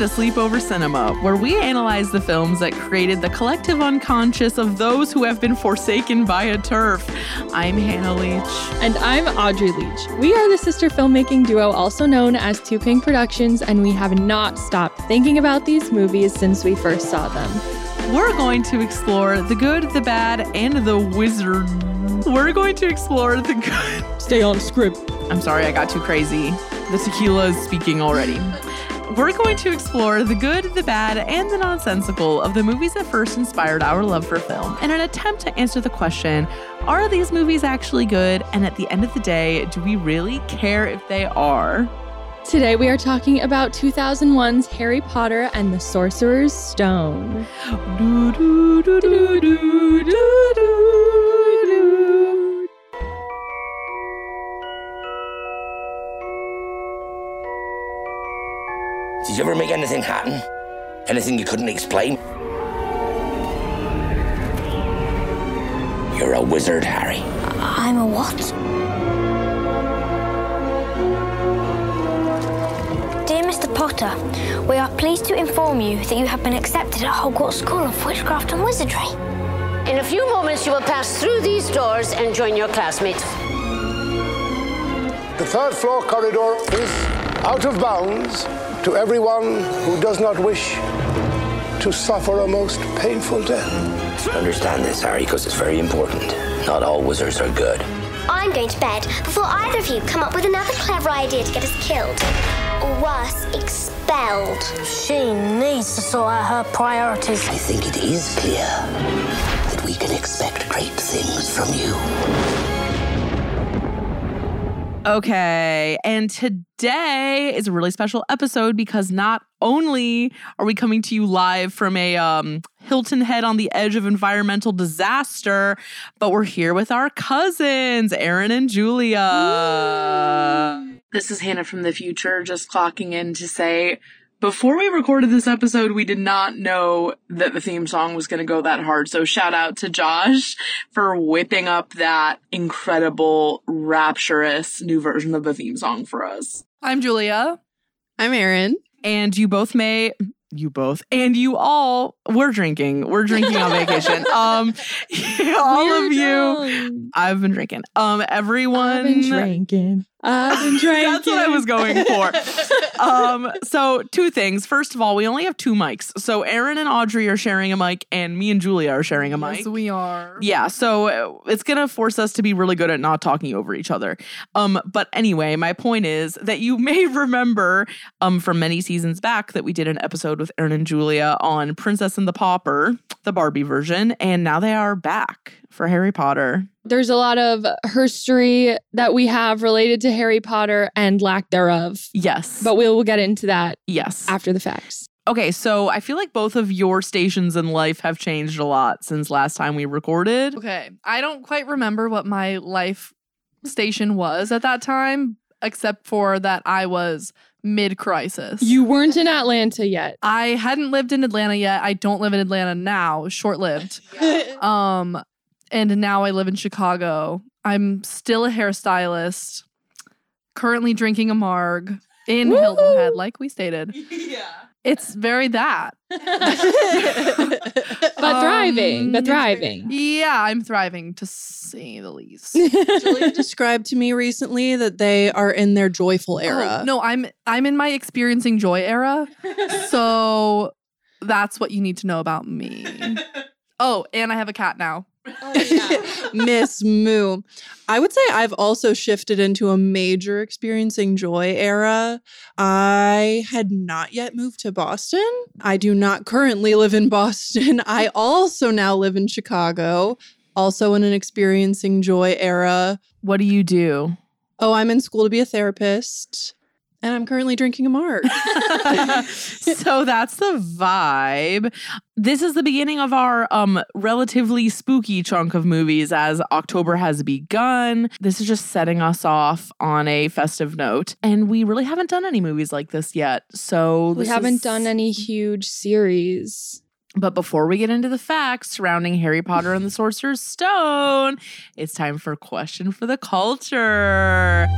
To Sleepover Cinema, where we analyze the films that created the collective unconscious of those who have been forsaken by a TERF. I'm Hannah Leach. And I'm Audrey Leach. We are the sister filmmaking duo, also known as Two Pink Productions, and we have not stopped thinking about these movies since we first saw them. We're going to explore the good, the bad, and the wizard. We're going to explore the good. Stay on script. I'm sorry, I got too crazy. The tequila is speaking already. We're going to explore the good, the bad, and the nonsensical of the movies that first inspired our love for film in an attempt to answer the question are these movies actually good? And at the end of the day, do we really care if they are? Today we are talking about 2001's Harry Potter and the Sorcerer's Stone. Did you ever make anything happen? Anything you couldn't explain? You're a wizard, Harry. I'm a what? Dear Mr. Potter, we are pleased to inform you that you have been accepted at Hogwarts School of Witchcraft and Wizardry. In a few moments, you will pass through these doors and join your classmates. The third floor corridor is out of bounds to everyone who does not wish to suffer a most painful death. Understand this, Harry, because it's very important. Not all wizards are good. I'm going to bed before either of you come up with another clever idea to get us killed. Or worse, expelled. She needs to sort out her priorities. I think it is clear that we can expect great things from you. Okay, and today is a really special episode because not only are we coming to you live from a um, Hilton Head on the edge of environmental disaster, but we're here with our cousins, Aaron and Julia. This is Hannah from the future, just clocking in to say before we recorded this episode, we did not know that the theme song was going to go that hard. So shout out to Josh for whipping up that incredible, rapturous new version of the theme song for us. I'm Julia. I'm Aaron. And you both may you both and you all we're drinking we're drinking on vacation um all We're of you i've been drinking um everyone I've been drinking. I've been drinking. That's what I was going for. um, so two things. First of all, we only have two mics. So Aaron and Audrey are sharing a mic, and me and Julia are sharing a mic. Yes, we are. Yeah, so uh, it's gonna force us to be really good at not talking over each other. Um, but anyway, my point is that you may remember um from many seasons back that we did an episode with Aaron and Julia on Princess and the Pauper, the Barbie version, and now they are back for Harry Potter. There's a lot of history that we have related to Harry Potter and lack thereof. Yes, But we will get into that yes. after the facts. Okay, so I feel like both of your stations in life have changed a lot since last time we recorded. Okay. I don't quite remember what my life station was at that time, except for that I was mid crisis. You weren't in Atlanta yet. I hadn't lived in Atlanta yet. I don't live in Atlanta now, short lived. um, and now I live in Chicago. I'm still a hairstylist, currently drinking a marg in Hilton Head, like we stated. Yeah. It's very that. But thriving, but Um, thriving. Yeah, I'm thriving to say the least. Julia described to me recently that they are in their joyful era. Oh, no, I'm I'm in my experiencing joy era. so that's what you need to know about me. Oh, and I have a cat now. Oh, Miss Moo. I would say I've also shifted into a major experiencing joy era. I had not yet moved to Boston. I do not currently live in Boston. I also now live in Chicago, also in an experiencing joy era. What do you do? Oh, I'm in school to be a therapist. And I'm currently drinking a mark. so that's the vibe. This is the beginning of our um relatively spooky chunk of movies as October has begun. This is just setting us off on a festive note. And we really haven't done any movies like this yet. So We haven't is- done any huge series. But before we get into the facts surrounding Harry Potter and the Sorcerer's Stone, it's time for question for the culture.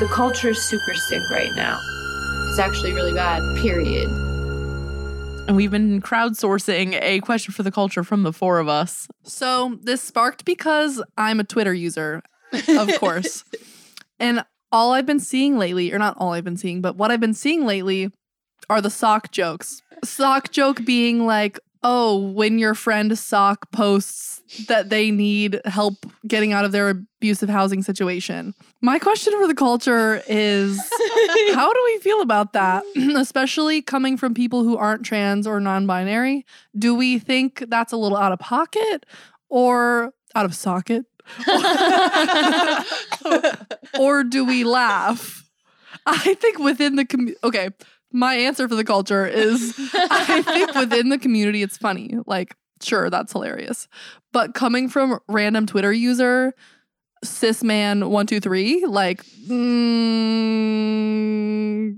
The culture is super sick right now. It's actually really bad, period. And we've been crowdsourcing a question for the culture from the four of us. So this sparked because I'm a Twitter user, of course. and all I've been seeing lately, or not all I've been seeing, but what I've been seeing lately are the sock jokes. Sock joke being like, oh, when your friend sock posts that they need help getting out of their abusive housing situation. My question for the culture is how do we feel about that? Especially coming from people who aren't trans or non binary. Do we think that's a little out of pocket or out of socket? or do we laugh? I think within the community, okay, my answer for the culture is I think within the community it's funny. Like, sure, that's hilarious. But coming from random Twitter user, cis man one two three, like, mm,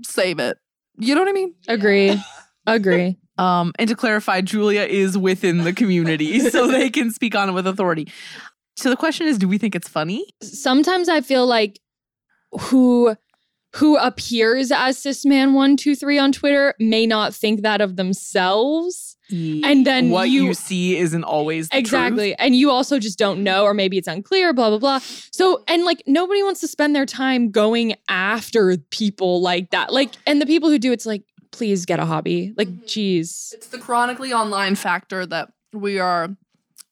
save it. You know what I mean? Agree. Agree. Um, and to clarify, Julia is within the community, so they can speak on it with authority. So the question is, do we think it's funny? Sometimes I feel like who who appears as cis man one two three on Twitter may not think that of themselves, and then what you, you, see isn't always the exactly, truth. and you also just don't know, or maybe it's unclear. Blah blah blah. So and like nobody wants to spend their time going after people like that. Like, and the people who do, it's like, please get a hobby. Like, geez, It's the chronically online factor that we are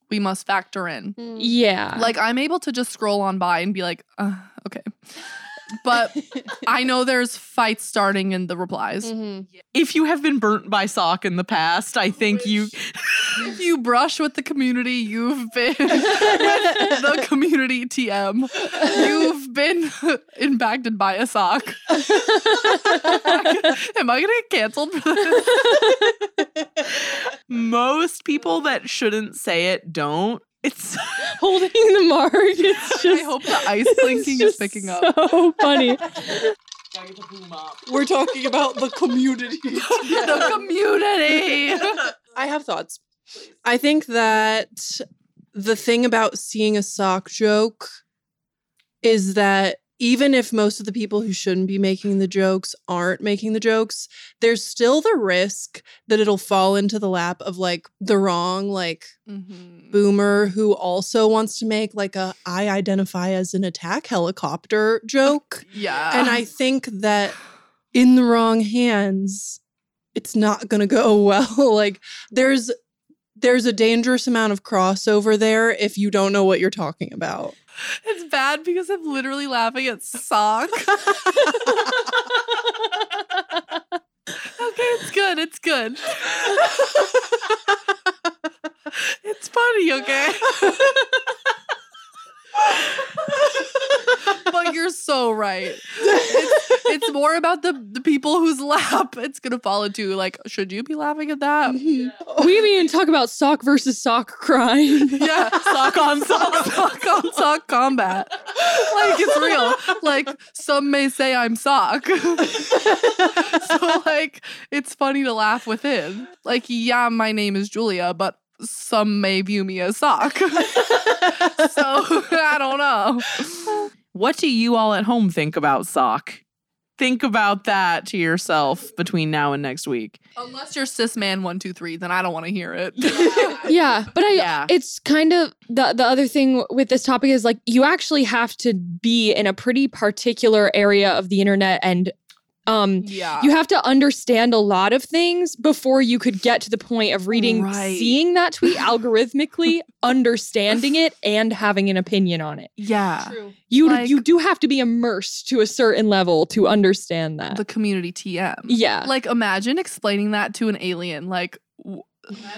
we must factor in. yeah. Like I'm able to just scroll on by and be like, uh, okay. But I know there's fights starting in the replies. Mm-hmm. If you have been burnt by sock in the past, I think you If you brush with the community, you've been with the community TM. You've been impacted by a sock. Am I gonna get canceled for this? most people that shouldn't say it don't. It's holding the mark. It's just I hope the ice clinking is picking up. so funny. We're talking about the community. the community. I have thoughts. I think that the thing about seeing a sock joke is that even if most of the people who shouldn't be making the jokes aren't making the jokes, there's still the risk that it'll fall into the lap of like the wrong, like mm-hmm. boomer who also wants to make like a I identify as an attack helicopter joke. Yeah. And I think that in the wrong hands, it's not going to go well. like there's there's a dangerous amount of crossover there if you don't know what you're talking about. It's bad because I'm literally laughing at sock. okay, it's good. It's good. it's funny, okay? but you're so right. It's, it's more about the, the people whose lap it's gonna fall into. Like, should you be laughing at that? Mm-hmm. we didn't even talk about sock versus sock crime. Yeah, sock on sock, sock on sock combat. Like it's real. Like some may say I'm sock. so like it's funny to laugh within. Like yeah, my name is Julia, but some may view me as sock. so I don't know. what do you all at home think about sock? Think about that to yourself between now and next week. Unless you're cis man one two three, then I don't want to hear it. yeah, but I Yeah. it's kind of the the other thing with this topic is like you actually have to be in a pretty particular area of the internet and Um, Yeah. you have to understand a lot of things before you could get to the point of reading, Right. seeing that tweet algorithmically, understanding it, and having an opinion on it. yeah. True. You Like- you do have to be immersed to a certain level to understand that. The community TM. yeah. Like imagine explaining that to an alien. Like,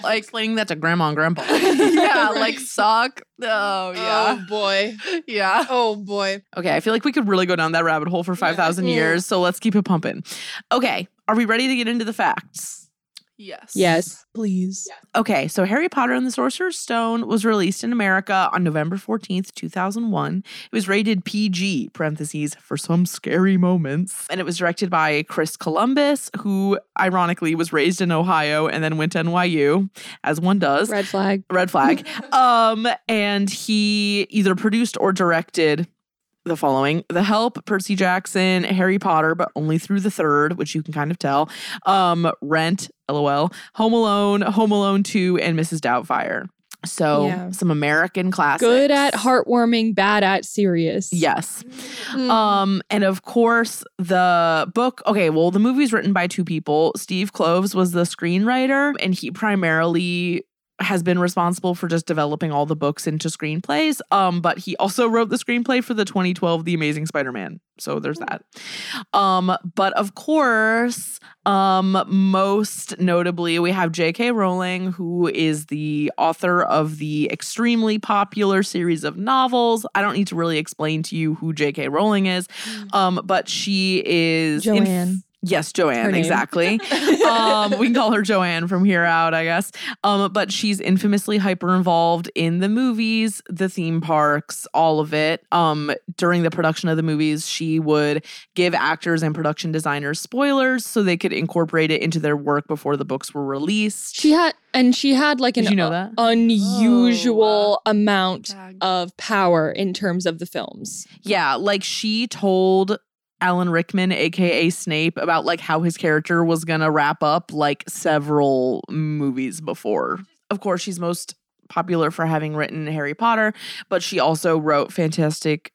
like Explaining that to grandma and grandpa. yeah, like sock. Oh, oh yeah, Oh boy. yeah. Oh boy. Okay, I feel like we could really go down that rabbit hole for 5,000 mm. years, so let's keep it pumping. Okay, are we ready to get into the facts? Yes. yes. Please. Okay, so Harry Potter and the Sorcerer's Stone was released in America on November 14th, 2001. It was rated PG, parentheses, for some scary moments. And it was directed by Chris Columbus, who ironically was raised in Ohio and then went to NYU, as one does. Red flag. Red flag. um, and he either produced or directed the following The Help, Percy Jackson, Harry Potter, but only through the third, which you can kind of tell. Um, Rent, lol, Home Alone, Home Alone 2, and Mrs. Doubtfire. So Yeah. some American classics. Good at heartwarming, bad at serious. Yes. Um, and of course, the book, okay, well, the movie's written by two people. Steve Kloves was the screenwriter, and he primarily has been responsible for just developing all the books into screenplays. Um, but he also wrote the screenplay for the 2012 The Amazing Spider-Man. So there's that. Um, but of course, um, most notably, we have J.K. Rowling, who is the author of the extremely popular series of novels. I don't need to really explain to you who J.K. Rowling is, um, but she is Joanne. Yes, Joanne, exactly. um, we can call her Joanne from here out, I guess. Um, but she's infamously hyper involved in the movies, the theme parks, all of it. Um, during the production of the movies, she would give actors and production designers spoilers so they could incorporate it into their work before the books were released. She had and she had like an you know u- that? unusual amount of power in terms of the films. Yeah, like she told Alan Rickman, aka Snape, about like how his character was gonna wrap up like several movies before. Of course, she's most popular for having written Harry Potter, but she also wrote Fantastic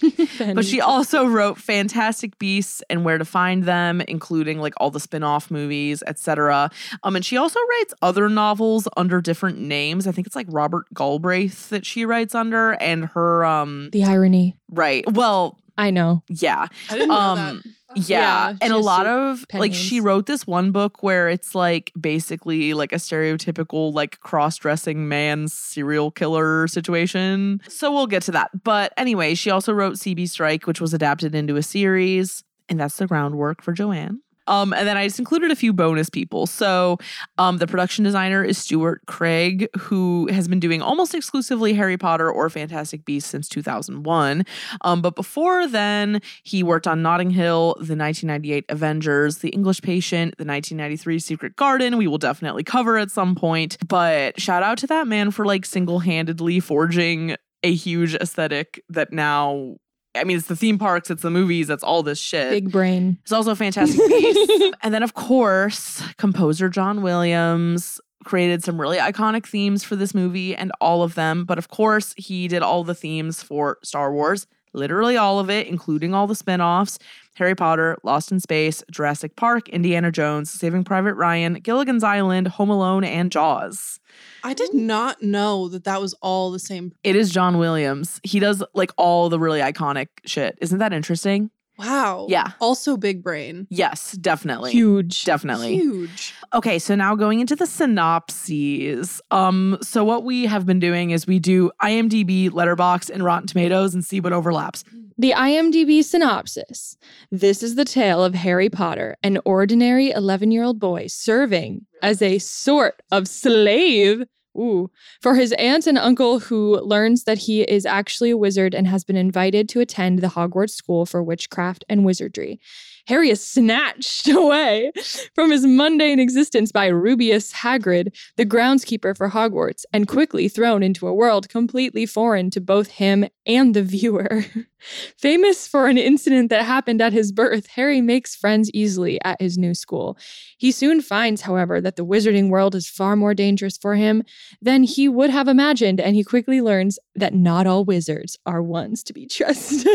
but she also wrote Fantastic Beasts and Where to Find Them, including like all the spin-off movies, etc. Um, and she also writes other novels under different names. I think it's like Robert Galbraith that she writes under, and her um the irony. right. Well, I know. yeah. I didn't know Um that. yeah, Yeah, and a lot of pen like she wrote this one book where it's like basically like a stereotypical like cross-dressing man serial killer situation. So we'll get to that. But anyway, she also wrote CB Strike, which was adapted into a series, and that's the groundwork for Joanne. Um, and then I just included a few bonus people. So, um, the production designer is Stuart Craig, who has been doing almost exclusively Harry Potter or Fantastic Beasts since 2001. Um, but before then, he worked on Notting Hill, the 1998 Avengers, The English Patient, the 1993 Secret Garden. We will definitely cover at some point. But shout out to that man for like single handedly forging a huge aesthetic that now. I mean, it's the theme parks, it's the movies, it's all this shit. Big brain. It's also Fantastic Beasts. and then, of course, composer John Williams created some really iconic themes for this movie and all of them. But of course, he did all the themes for Star Wars, literally all of it, including all the spin offs Harry Potter, Lost in Space, Jurassic Park, Indiana Jones, Saving Private Ryan, Gilligan's Island, Home Alone, and Jaws. I did not know that that was all the same. It is John Williams. He does like all the really iconic shit. Isn't that interesting? Wow. Yeah. Also big brain. Yes, definitely. Huge. Definitely. Huge. Okay, so now going into the synopses. Um, so what we have been doing is we do IMDb, Letterboxd, and Rotten Tomatoes and see what overlaps. The IMDb synopsis. This is the tale of Harry Potter, an ordinary 11 year old boy serving as a sort of slave. Ooh, for his aunt and uncle, who learns that he is actually a wizard and has been invited to attend the Hogwarts School for Witchcraft and Wizardry. Harry is snatched away from his mundane existence by Rubeus Hagrid, the groundskeeper for Hogwarts, and quickly thrown into a world completely foreign to both him and the viewer. Famous for an incident that happened at his birth, Harry makes friends easily at his new school. He soon finds, however, that the wizarding world is far more dangerous for him than he would have imagined, and he quickly learns that not all wizards are ones to be trusted.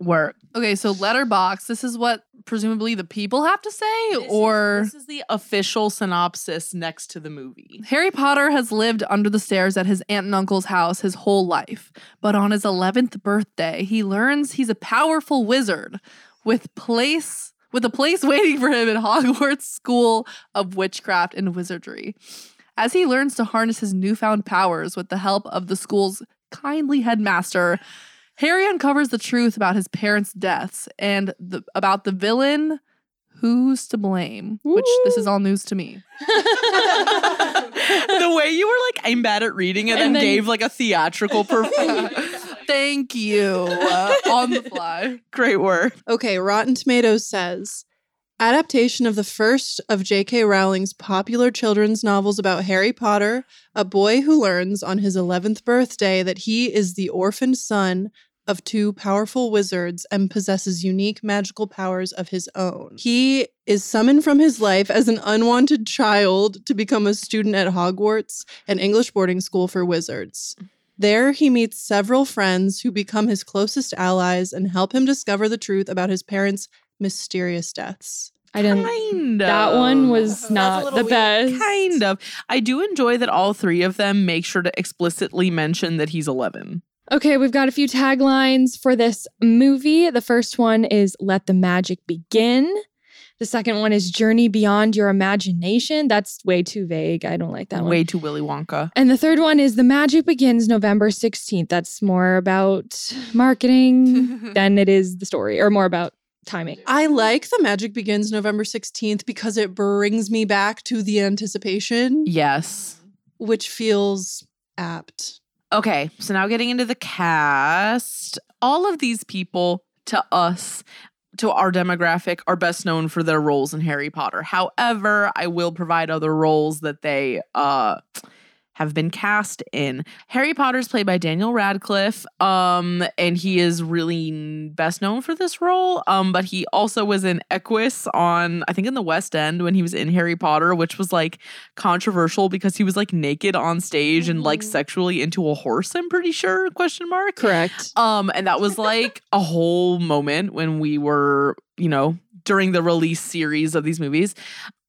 Work. Okay, so Letterboxd. This is what presumably the people have to say, or This is the official synopsis next to the movie. Harry Potter has lived under the stairs at his aunt and uncle's house his whole life, but on his 11th birthday, he learns he's a powerful wizard with place with a place waiting for him at Hogwarts School of Witchcraft and Wizardry. As he learns to harness his newfound powers with the help of the school's kindly headmaster, Harry uncovers the truth about his parents' deaths and the, about the villain who's to blame, which this is all news to me. the way you were like, I'm bad at reading, and, And then, then- gave like a theatrical performance. Thank you. uh, on the fly. Great work. Okay, Rotten Tomatoes says adaptation of the first of J.K. Rowling's popular children's novels about Harry Potter, a boy who learns on his 11th birthday that he is the orphaned son of two powerful wizards and possesses unique magical powers of his own. He is summoned from his life as an unwanted child to become a student at Hogwarts, an English boarding school for wizards. There, he meets several friends who become his closest allies and help him discover the truth about his parents' mysterious deaths. I didn't. Kind That one was not the weird. best. Kind of. I do enjoy that all three of them make sure to explicitly mention that he's 11. Okay, we've got a few taglines for this movie. The first one is Let the Magic Begin. The second one is Journey Beyond Your Imagination. That's way too vague. I don't like that one. Way too Willy Wonka. And the third one is The Magic Begins November 16th. That's more about marketing than it is the story, or more about timing. I like The Magic Begins November 16th because it brings me back to the anticipation, Yes. which feels apt. Okay, so now getting into the cast. All of these people to us, to our demographic, are best known for their roles in Harry Potter. However, I will provide other roles that they uh have been cast in. Harry Potter's played by Daniel Radcliffe, um, and he is really best known for this role. Um, but he also was in Equus on, I think, in the West End when he was in Harry Potter, which was like controversial because he was like naked on stage and like sexually into a horse. I'm pretty sure. Question mark. Correct. Um, and that was like a whole moment when we were, you know, during the release series of these movies.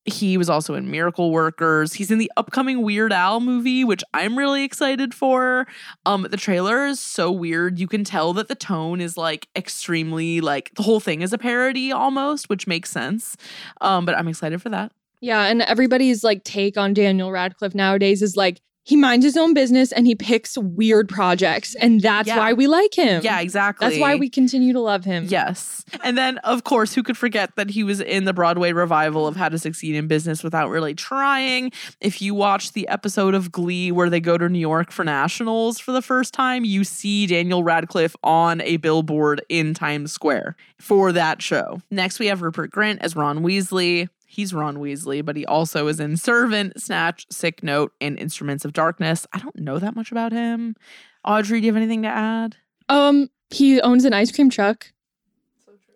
He was also in Miracle Workers. He's in the upcoming Weird Al movie, which I'm really excited for. Um, the trailer is so weird. You can tell that the tone is like extremely like the whole thing is a parody almost, which makes sense. Um, but I'm excited for that. Yeah, and everybody's like take on Daniel Radcliffe nowadays is like he minds his own business and he picks weird projects, and that's Yeah. why we like him. Yeah, exactly. That's why we continue to love him. Yes. And then, of course, who could forget that he was in the Broadway revival of How to Succeed in Business Without Really Trying? If you watch the episode of Glee where they go to New York for nationals for the first time, you see Daniel Radcliffe on a billboard in Times Square for that show. Next, we have Rupert Grint as Ron Weasley. He's Ron Weasley, but he also is in Servant, Snatch, Sick Note, and Instruments of Darkness. I don't know that much about him. Audrey, do you have anything to add? Um, he owns an ice cream truck.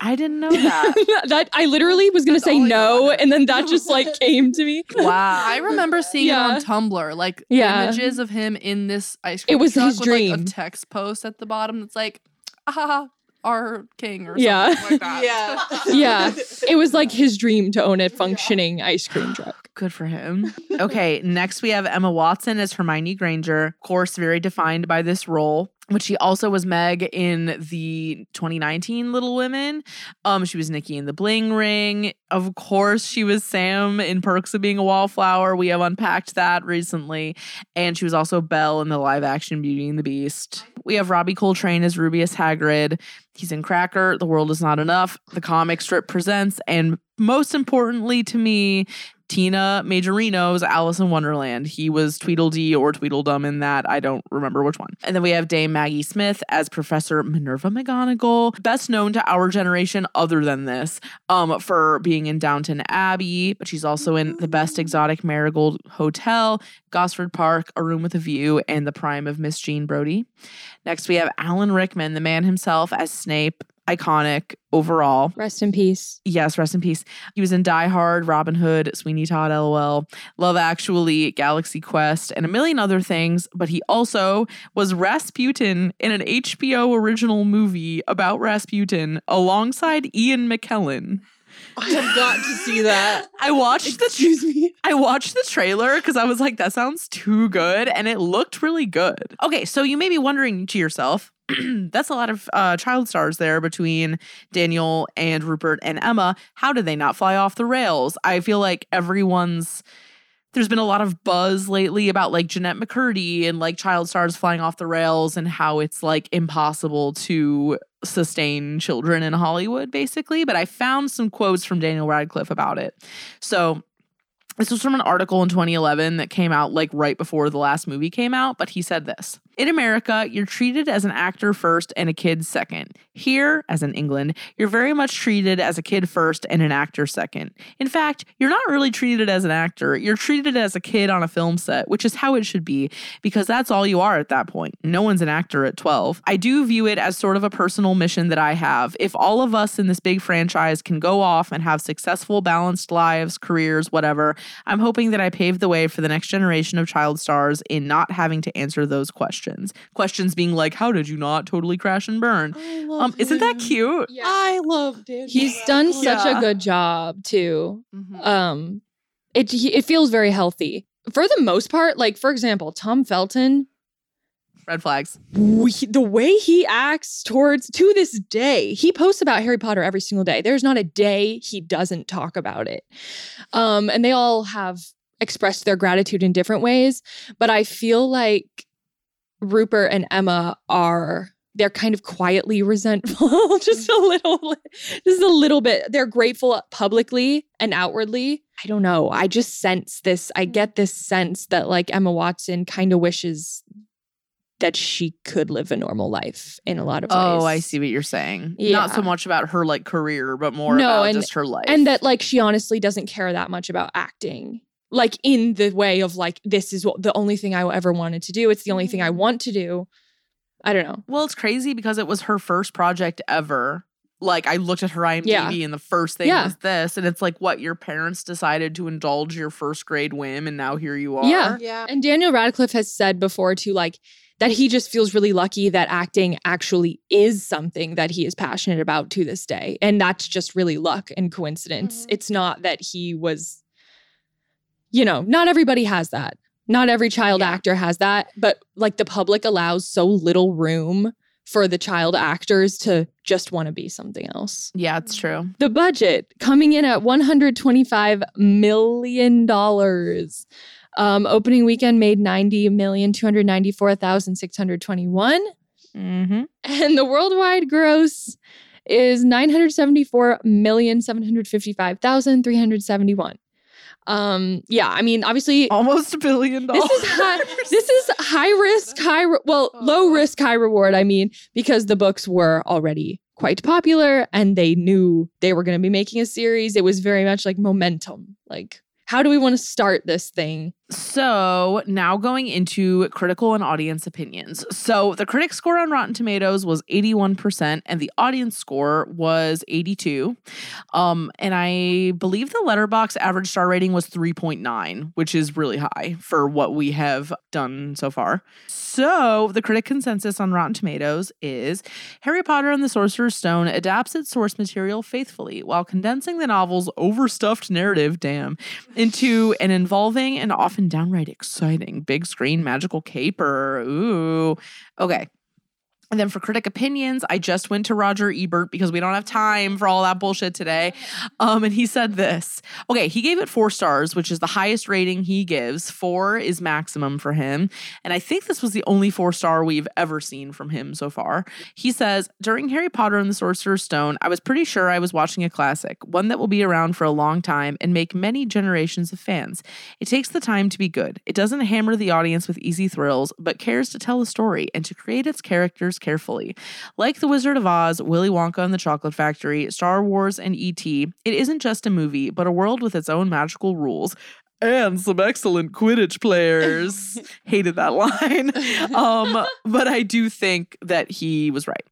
I didn't know that. that I literally was gonna say no, and then that just like came to me. Wow. I remember seeing Yeah. it on Tumblr, like Yeah. images of him in this ice cream. It was truck his with, like, a text post at the bottom that's like, ah, our king or something Yeah. like that. yeah, it was like his dream to own a functioning ice cream truck. Good for him. Okay, next we have Emma Watson as Hermione Granger. Of course, very defined by this role. But she also was Meg in the 2019 Little Women. Um, she was Nikki in the Bling Ring. Of course, she was Sam in Perks of Being a Wallflower. We have unpacked that recently. And she was also Belle in the live action Beauty and the Beast. We have Robbie Coltrane as Rubeus Hagrid. He's in Cracker, The World Is Not Enough, the comic strip presents, and most importantly to me, Tina Majorino's Alice in Wonderland. He was Tweedledee or Tweedledum in that. I don't remember which one. And then we have Dame Maggie Smith as Professor Minerva McGonagall, best known to our generation other than this, um, for being in Downton Abbey, but she's also in The Best Exotic Marigold Hotel, Gosford Park, A Room with a View, and The Prime of Miss Jean Brodie. Next, we have Alan Rickman, the man himself, as Snape. Iconic overall. Rest in peace. Yes, rest in peace. He was in Die Hard, Robin Hood, Sweeney Todd, LOL, Love Actually, Galaxy Quest, and a million other things. But he also was Rasputin in an HBO original movie about Rasputin alongside Ian McKellen. I have got to see that. I watched the Excuse me. I watched the trailer because I was like, that sounds too good, and it looked really good. Okay, so you may be wondering to yourself, that's a lot of uh, child stars there between Daniel and Rupert and Emma. How did they not fly off the rails? I feel like everyone's there's been a lot of buzz lately about like Jennette McCurdy and like child stars flying off the rails and how it's like impossible to sustain children in Hollywood, basically. But I found some quotes from Daniel Radcliffe about it. So this was from an article in 2011 that came out like right before the last movie came out, but he said this In America, you're treated as an actor first and a kid second. Here, as in England, you're very much treated as a kid first and an actor second. In fact, you're not really treated as an actor, you're treated as a kid on a film set, which is how it should be, because that's all you are at that point. No one's an actor at 12. I do view it as sort of a personal mission that I have. If all of us in this big franchise can go off and have successful, balanced lives, careers, whatever, I'm hoping that I pave the way for the next generation of child stars in not having to answer those questions. Questions Questions being like, how did you not totally crash and burn? Um, isn't that cute? I love Daniel. He's done such a good job too. Mm-hmm. Um, it it feels very healthy for the most part. Like for example, Tom Felton, Red flags. we, the way he acts towards to this day, he posts about Harry Potter every single day. There's not a day he doesn't talk about it. Um, and they all have expressed their gratitude in different ways, but I feel like Rupert and Emma are they're kind of quietly resentful, just a little, just a little bit. They're grateful publicly and outwardly. I don't know. I just sense this. I get this sense that like Emma Watson kind of wishes that she could live a normal life in a lot of ways. Oh, I see what you're saying. Not so much about her like career, but more No, about and- just her life. And that like she honestly doesn't care that much about acting. Like in the way of like this is what the only thing I ever wanted to do. It's the only thing I mm. want to do. I don't know. Well, it's crazy because it was her first project ever. Like I looked at her IMDb Yeah. and the first thing Yeah. was this, and it's like what your parents decided to indulge your first grade whim, and now here you are. Yeah. Yeah. And Daniel Radcliffe has said before too, like that he just feels really lucky that acting actually is something that he is passionate about to this day. And that's just really luck and coincidence. Mm-hmm. It's not that he was, you know, not everybody has that. Not every child actor has that, but like the public allows so little room for the child actors to just want to be something else. Yeah, it's true. The budget coming in at $125 million. Um, opening weekend made 90 million, 294,621. Mm-hmm. And the worldwide gross is 974 million, 755,371. Um, yeah, I mean, obviously, Almost a billion dollars. this is high. This is high risk, high re- well, low risk, high reward. I mean, because the books were already quite popular and they knew they were going to be making a series. It was very much like momentum. Like, how do we want to start this thing? So now going into critical and audience opinions. So the critic score on Rotten Tomatoes was 81% and the audience score was 82. Um, and I believe the Letterboxd average star rating was 3.9, which is really high for what we have done so far. So the critic consensus on Rotten Tomatoes is Harry Potter and the Sorcerer's Stone adapts its source material faithfully while condensing the novel's overstuffed narrative, damn, into an involving and often downright exciting big screen magical caper. Ooh. Okay. And then for critic opinions, I just went to Roger Ebert because we don't have time for all that bullshit today. Um, and he said this. Okay, he gave it four stars, which is the highest rating he gives. Four is maximum for him. And I think this was the only four star we've ever seen from him so far. He says, During Harry Potter and the Sorcerer's Stone, I was pretty sure I was watching a classic, one that will be around for a long time and make many generations of fans. It takes the time to be good. It doesn't hammer the audience with easy thrills, but cares to tell a story and to create its characters carefully. Like The Wizard of Oz, Willy Wonka and the Chocolate Factory, Star Wars, and E.T., it isn't just a movie, but a world with its own magical rules. And some excellent Quidditch players. Hated that line. Um, but I do think that he was right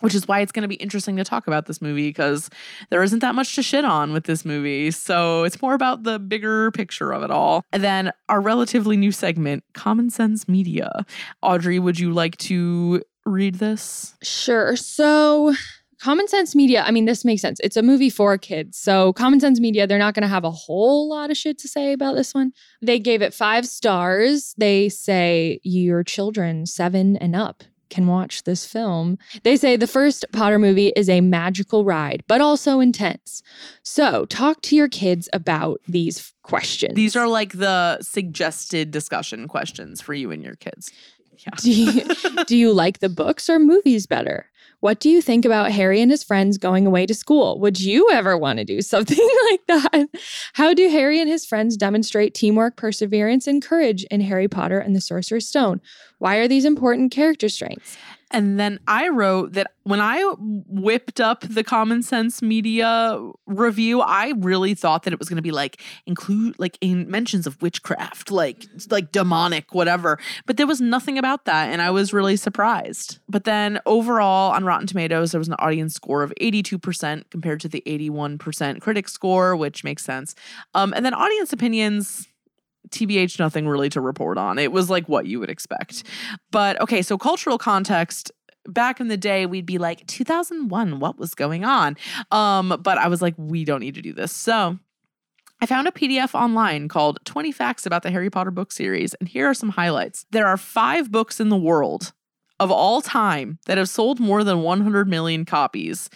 which is why it's going to be interesting to talk about this movie because there isn't that much to shit on with this movie. So it's more about the bigger picture of it all. And then our relatively new segment, Common Sense Media. Audrey, would you like to read this? Sure. So, Common Sense Media, I mean, this makes sense. It's a movie for kids. So, Common Sense Media, they're not going to have a whole lot of shit to say about this one. They gave it five stars. They say your children, seven and up, can watch this film. They say the first Potter movie is a magical ride, but also intense. So, talk to your kids about these questions. These are like the suggested discussion questions for you and your kids. Yeah. do you, do you like the books or movies better? What do you think about Harry and his friends going away to school? Would you ever want to do something like that? How do Harry and his friends demonstrate teamwork, perseverance, and courage in Harry Potter and the Sorcerer's Stone? Why are these important character strengths? And then I wrote that when I whipped up the Common Sense Media review, I really thought that it was going to be like include like in mentions of witchcraft, like like demonic, whatever. But there was nothing about that, and I was really surprised. But then overall on Rotten Tomatoes, there was an audience score of eighty-two percent compared to the eighty-one percent critic score, which makes sense. Um, and then audience opinions. TBH, nothing really to report on. It was like what you would expect. But okay, so cultural context. Back in the day, we'd be like 2001, what was going on? Um, but I was like, we don't need to do this. So I found a PDF online called 20 Facts About the Harry Potter Book Series, and here are some highlights. There are five books in the world of all time that have sold more than 100 million copies.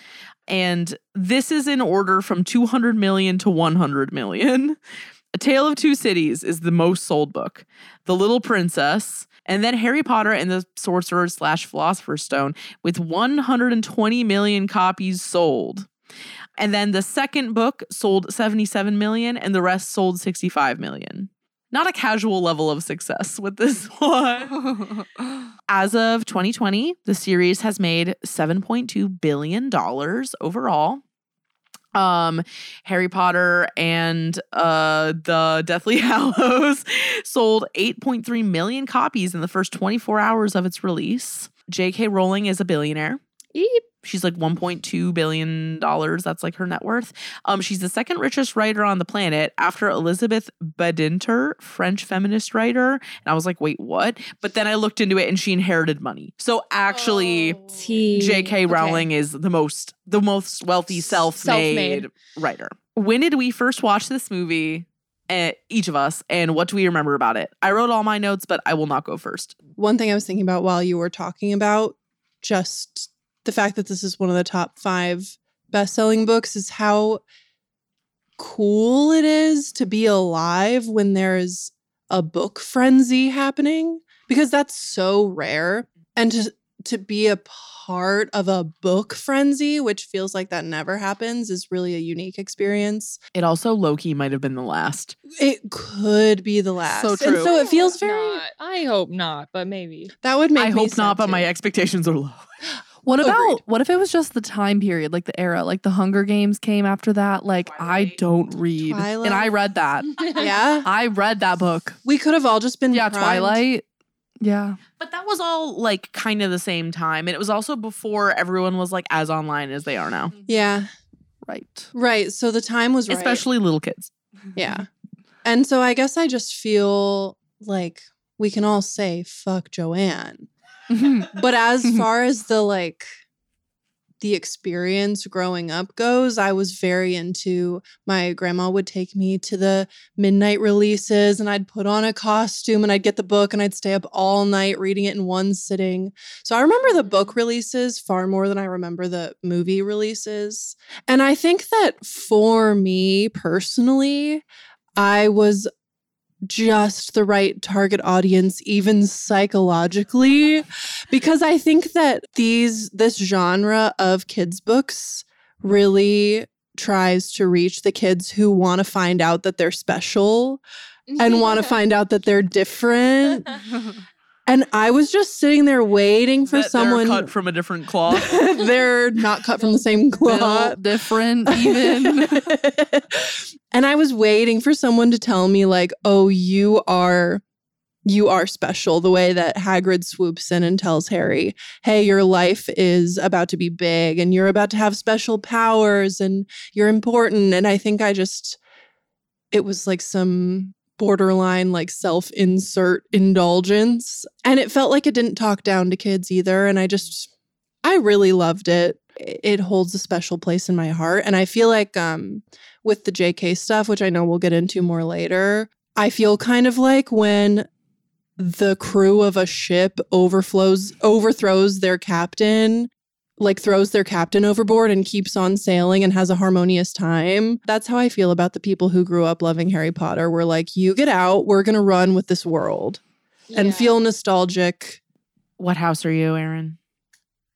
And this is in order from 200 million to 100 million. A Tale of Two Cities is the most sold book. The Little Princess, and then Harry Potter and the Sorcerer slash Philosopher's Stone with 120 million copies sold. And then the second book sold 77 million, and the rest sold 65 million. Not a casual level of success with this one. As of 2020, the series has made $7.2 billion overall um harry potter and uh the deathly hallows sold 8.3 million copies in the first 24 hours of its release. Jk rowling is a billionaire Eep. she's like 1.2 billion dollars that's like her net worth um she's the second richest writer on the planet after elizabeth badinter french feminist writer and i was like wait what but then i looked into it and she inherited money so actually T. J.K. Rowling is the most the most wealthy self-made, Self-made. writer. When did we first watch this movie? Uh, each of us, and what do we remember about it? I wrote all my notes, but I will not go first. One thing I was thinking about while you were talking about just the fact that this is one of the top five best selling books is how cool it is to be alive when there's a book frenzy happening because that's so rare. And to, to be a part of a book frenzy, which feels like that never happens, is really a unique experience. It also Loki might have been the last. It could be the last. So And true. so it feels very. Not. I hope not, but maybe. That would make I me hope not, sad but too. my expectations are low. What about Agreed. what if it was just the time period, like the era, like the Hunger Games came after that? Like I don't read, Twilight? and I read that. yeah. I read that book. We could have all just been Yeah, primed. Twilight. Yeah, But that was all like kind of the same time, and it was also before everyone was like as online as they are now, mm-hmm. Yeah. right. Right. So the time was right. especially little kids. Yeah. And so I guess I just feel like we can all say fuck Joanne. Mm-hmm. But as mm-hmm. far as the like the experience growing up goes, I was very into my grandma would take me to the midnight releases and I'd put on a costume and I'd get the book and I'd stay up all night reading it in one sitting. So I remember the book releases far more than I remember the movie releases. And I think that for me personally, I was just the right target audience even psychologically because I think that these this genre of kids books really tries to reach the kids who want to find out that they're special and mm-hmm. want to find out that they're different. And I was just sitting there waiting for That they're someone cut from a different cloth. they're not cut from the same cloth. Built different, even. and I was waiting for someone to tell me like, "Oh, you are you are special." The way that Hagrid swoops in and tells Harry, "Hey, your life is about to be big and you're about to have special powers and you're important." And I think I just it was like some borderline like self-insert indulgence and it felt like it didn't talk down to kids either and I just I really loved it. it holds a special place in my heart. And I feel like um, with the JK stuff, which I know we'll get into more later, I feel kind of like when the crew of a ship overflows, overthrows their captain, like throws their captain overboard and keeps on sailing and has a harmonious time. That's how I feel about the people who grew up loving Harry Potter. We're like, you get out, we're going to run with this world and feel nostalgic. What house are you, Aaron?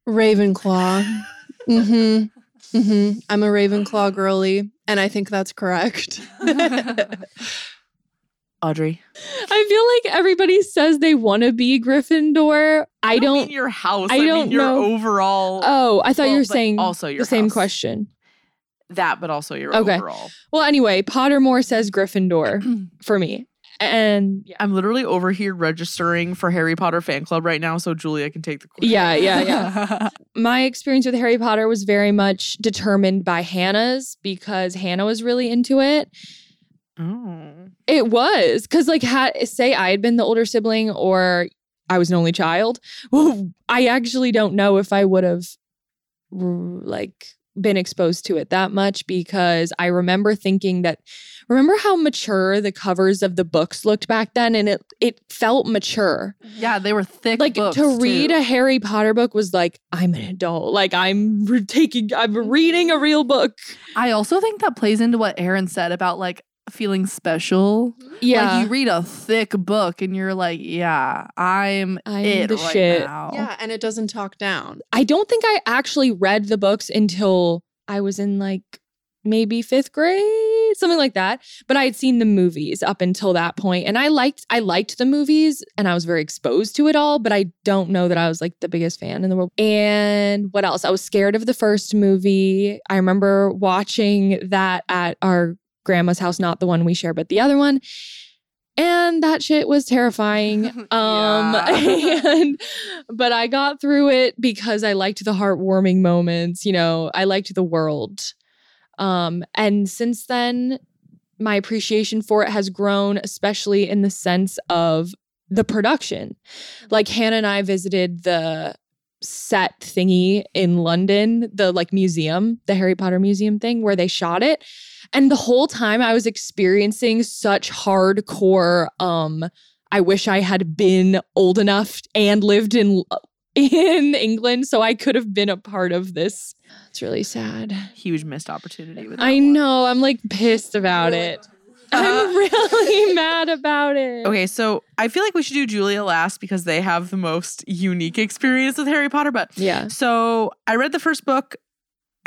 Ravenclaw. mm-hmm. Mm-hmm. I'm a Ravenclaw girly, and I think that's correct. Audrey. I feel like everybody says they want to be Gryffindor. I, don't. mean your house. I, I don't your know. overall- Oh, I thought Well, you were saying also your the same question. That, but also your Okay. overall. Well, anyway, Pottermore says Gryffindor for me, and yeah, I'm literally over here registering for Harry Potter fan club right now, so Julia can take the quiz. yeah, yeah, yeah. My experience with Harry Potter was very much determined by Hannah's because Hannah was really into it. Oh. It was because, like, had say I had been the older sibling or I was an only child. Well, I actually don't know if I would have like been exposed to it that much because I remember thinking that remember how mature the covers of the books looked back then and it it felt mature. Yeah, they were thick. Like to read too. a Harry Potter book was like I'm an adult. Like I'm re- taking I'm reading a real book. I also think that plays into what Aaron said about like feeling special. Yeah. Like you read a thick book and you're like, yeah, I'm, I'm it the right shit. now. yeah, and it doesn't talk down. I don't think I actually read the books until I was in like maybe fifth grade, something like that. But I had seen the movies up until that point, and I liked I liked the movies, and I was very exposed to it all. But I don't know that I was like the biggest fan in the world. And what else? I was scared of the first movie. I remember watching that at our grandma's house, not the one we share, but the other one. And that shit was terrifying. Um and but I got through it because I liked the heartwarming moments, you know, I liked the world. Um and since then my appreciation for it has grown especially in the sense of the production. Like Hannah and I visited the set thingy in London, the like museum, the Harry Potter museum thing where they shot it. And the whole time I was experiencing such hardcore um I wish I had been old enough and lived in in England so I could have been a part of this. It's really sad. Huge missed opportunity with I know. I'm like pissed about it. I'm really mad about it. Okay, so I feel like we should do Julia last because they have the most unique experience with Harry Potter. But Yeah. so I read the first book.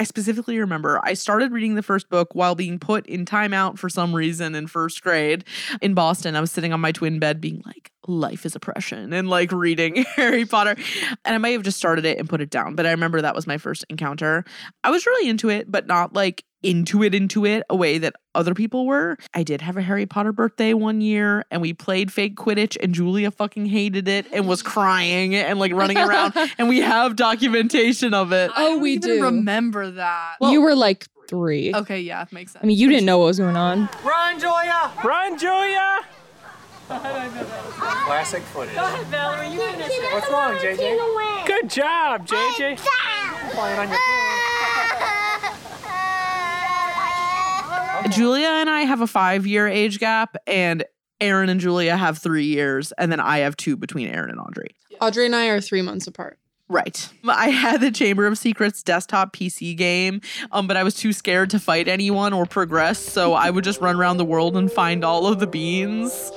I specifically remember I started reading the first book while being put in timeout for some reason in first grade in Boston. I was sitting on my twin bed being like, life is oppression and like reading Harry Potter. And I might have just started it and put it down, but I remember that was my first encounter. I was really into it, but not like into it, into it a way that other people were. I did have a Harry Potter birthday one year and we played fake Quidditch and Julia fucking hated it and was crying and like running around. and we have documentation of it. Oh, we even do. remember that. you were like three. Okay, yeah, it makes sense. I mean, you didn't know what was going on. Run, Julia! Run, Julia! Classic footage. Go ahead, Valerie. You finish it. What's wrong, JJ? Good job, JJ. Playing on your Julia and I have a five year age gap, and Aaron and Julia have three years, and then I have two between Aaron and Audrey. Audrey and I are three months apart. Right. I had the Chamber of Secrets desktop PC game, um, but I was too scared to fight anyone or progress, so I would just run around the world and find all of the beans.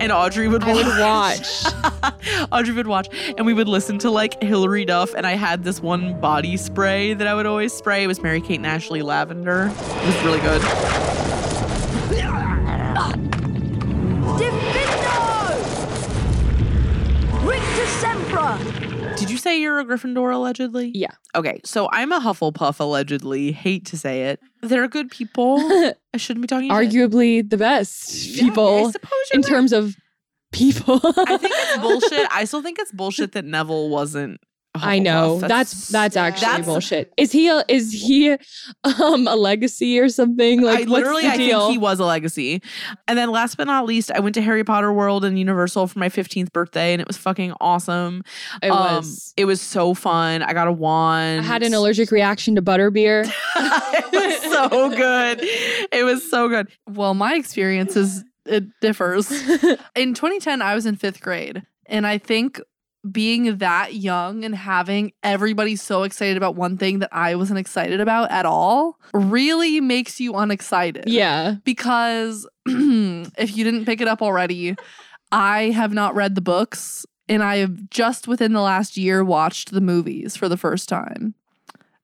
And Audrey would I watch. would watch. Audrey would watch, and we would listen to like Hilary Duff. And I had this one body spray that I would always spray. It was Mary Kate and Ashley Lavender. It was really good. Say you're a Gryffindor allegedly? Yeah. Okay, so I'm a Hufflepuff allegedly. Hate to say it. They're good people. I shouldn't be talking. shit. Arguably the best people in terms of people. I think it's bullshit. I still think it's bullshit that Neville wasn't I know that's that's, actually bullshit. Is he a, is he um a legacy or something? Like I literally, what's the I deal? think he was a legacy. And then last but not least, I went to Harry Potter World and Universal for my 15th birthday, and it was fucking awesome. It Um, was. It was so fun. I got a wand. I had an allergic reaction to butterbeer. it was so good. It was so good. Well, my experience is it differs. in 2010, I was in fifth grade, and I think being that young and having everybody so excited about one thing that I wasn't excited about at all really makes you unexcited. Yeah. Because if you didn't pick it up already, I have not read the books and I have just within the last year watched the movies for the first time.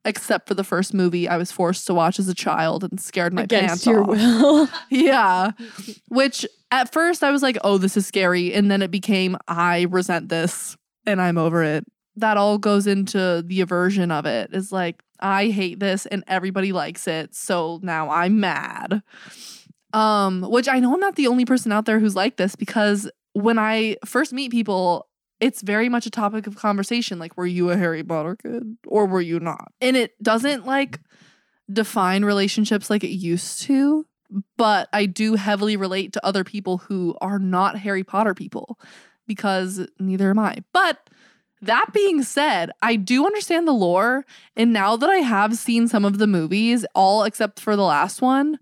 Except for the first movie I was forced to watch as a child and scared my Against pants your off. will. Yeah. Which at first I was like, oh, this is scary. And then it became, I resent this and I'm over it. That all goes into the aversion of it. Is like, I hate this and everybody likes it. So now I'm mad. Um, which I know I'm not the only person out there who's like this because when I first meet people, it's very much a topic of conversation. Like, were you a Harry Potter kid or were you not? And it doesn't like define relationships like it used to, but I do heavily relate to other people who are not Harry Potter people because neither am I. But that being said, I do understand the lore. And now that I have seen some of the movies, all except for the last one,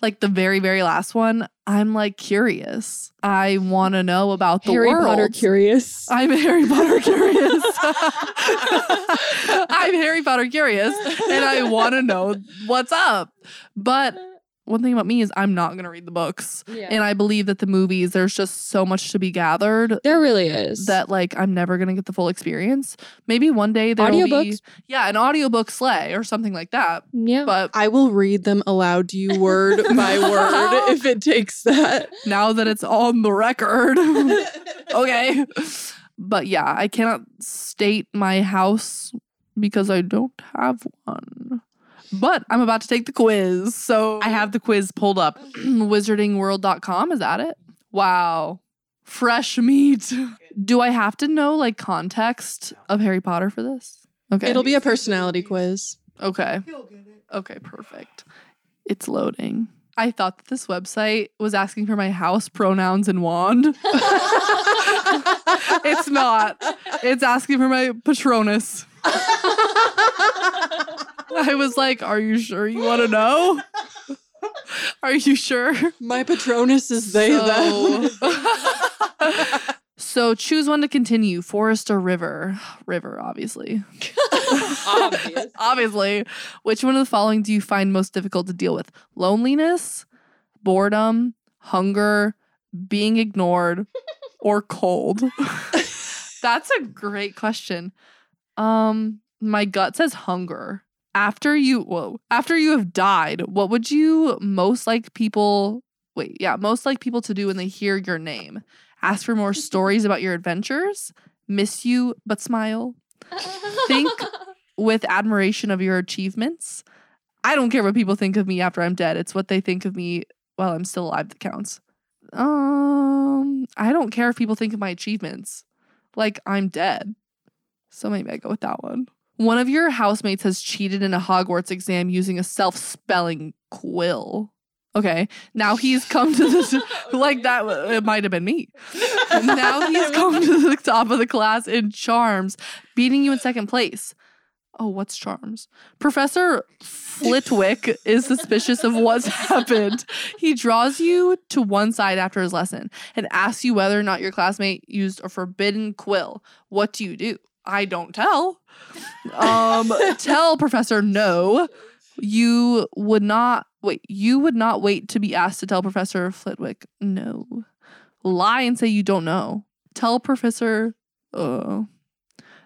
like the very, very last one, I'm like curious. I want to know about the Harry world. Potter curious. I'm Harry Potter curious. I'm Harry Potter curious and I want to know what's up. But one thing about me is I'm not going to read the books. Yeah. And I believe that the movies, there's just so much to be gathered. There really is. That like I'm never going to get the full experience. Maybe one day there'll be yeah, an audiobook sleigh or something like that. Yeah. But I will read them aloud to you word by word if it takes that. now that it's on the record. okay. But yeah, I cannot state my house because I don't have one. But I'm about to take the quiz. So I have the quiz pulled up. wizardingworld.com is that it? Wow. Fresh meat. Do I have to know like context of Harry Potter for this? Okay. It'll be a personality quiz. Okay. Okay, perfect. It's loading. I thought that this website was asking for my house pronouns and wand. it's not. It's asking for my Patronus. I was like, Are you sure you want to know? Are you sure? My Patronus is they, them. So choose one to continue forest or river. River, obviously. obviously. Which one of the following do you find most difficult to deal with? Loneliness, boredom, hunger, being ignored, or cold? That's a great question. Um, my gut says hunger. After you whoa, after you have died, what would you most like people wait, yeah, most like people to do when they hear your name? Ask for more stories about your adventures, miss you but smile. Think with admiration of your achievements. I don't care what people think of me after I'm dead. It's what they think of me while I'm still alive that counts. Um, I don't care if people think of my achievements. Like I'm dead. So maybe I go with that one. One of your housemates has cheated in a Hogwarts exam using a self-spelling quill. Okay, now he's come to this like that. Uh, it might have been me. now he's come to the top of the class in charms, beating you in second place. Oh, what's charms? Professor Flitwick is suspicious of what's happened. He draws you to one side after his lesson and asks you whether or not your classmate used a forbidden quill. What do you do? I don't tell. Um, tell Professor no. You would not wait. You would not wait to be asked to tell Professor Flitwick no. Lie and say you don't know. Tell Professor uh,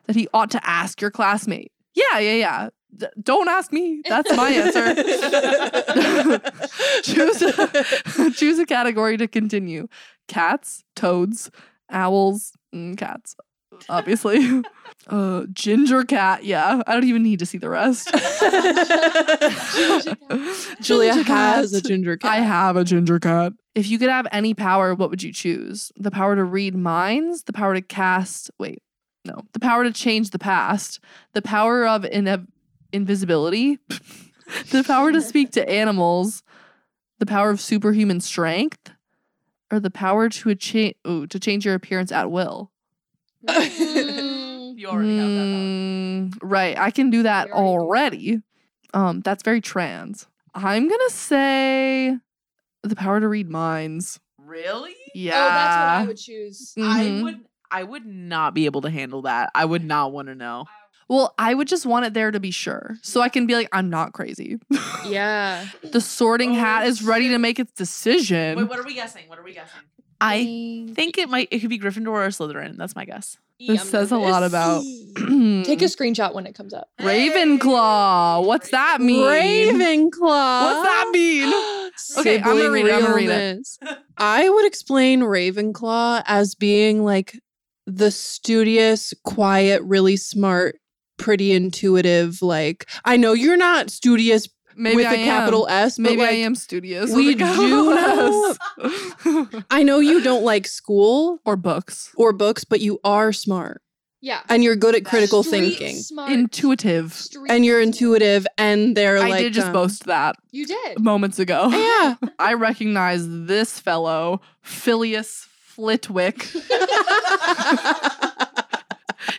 that he ought to ask your classmate. Yeah, yeah, yeah. D- don't ask me. That's my answer. choose a, choose a category to continue. Cats, toads, owls, mm, cats. Obviously. Uh ginger cat. Yeah. I don't even need to see the rest. Julia Ginger has cat. a ginger cat. I have a ginger cat. If you could have any power, what would you choose? The power to read minds, the power to cast, wait, no, the power to change the past, the power of in- invisibility, the power to speak to animals, the power of superhuman strength, or the power to cha- ooh, to change your appearance at will. You already have that. Mm, right, I can do that already. Um, that's very trans. I'm gonna say the power to read minds. Really? Yeah. Oh, that's what I would choose. Mhm. I would I would not be able to handle that. I would not want to know. Well, I would just want it there to be sure, so I can be like, I'm not crazy. Yeah. the Sorting Hat is ready to make its decision. Wait, what are we guessing? What are we guessing? I think it might it could be Gryffindor or Slytherin. That's my guess. this says a lot about Take a screenshot when it comes up. Ravenclaw. What's that mean? Ravenclaw. What's that mean? Okay, I'm gonna read it. I'm gonna read it. I would explain Ravenclaw as being like the studious, quiet, really smart, pretty intuitive. Like I know you're not studious Maybe with I a capital am. S, but Maybe I am studious. with We a capital do know. S. I know you don't like school or books or books, but you are smart Yeah. and you're good at critical Street thinking. smart. Intuitive. Street And you're smart. intuitive, and they're I like did just um, boast that You did. moments ago. Yeah, I recognize this fellow, Filius Flitwick.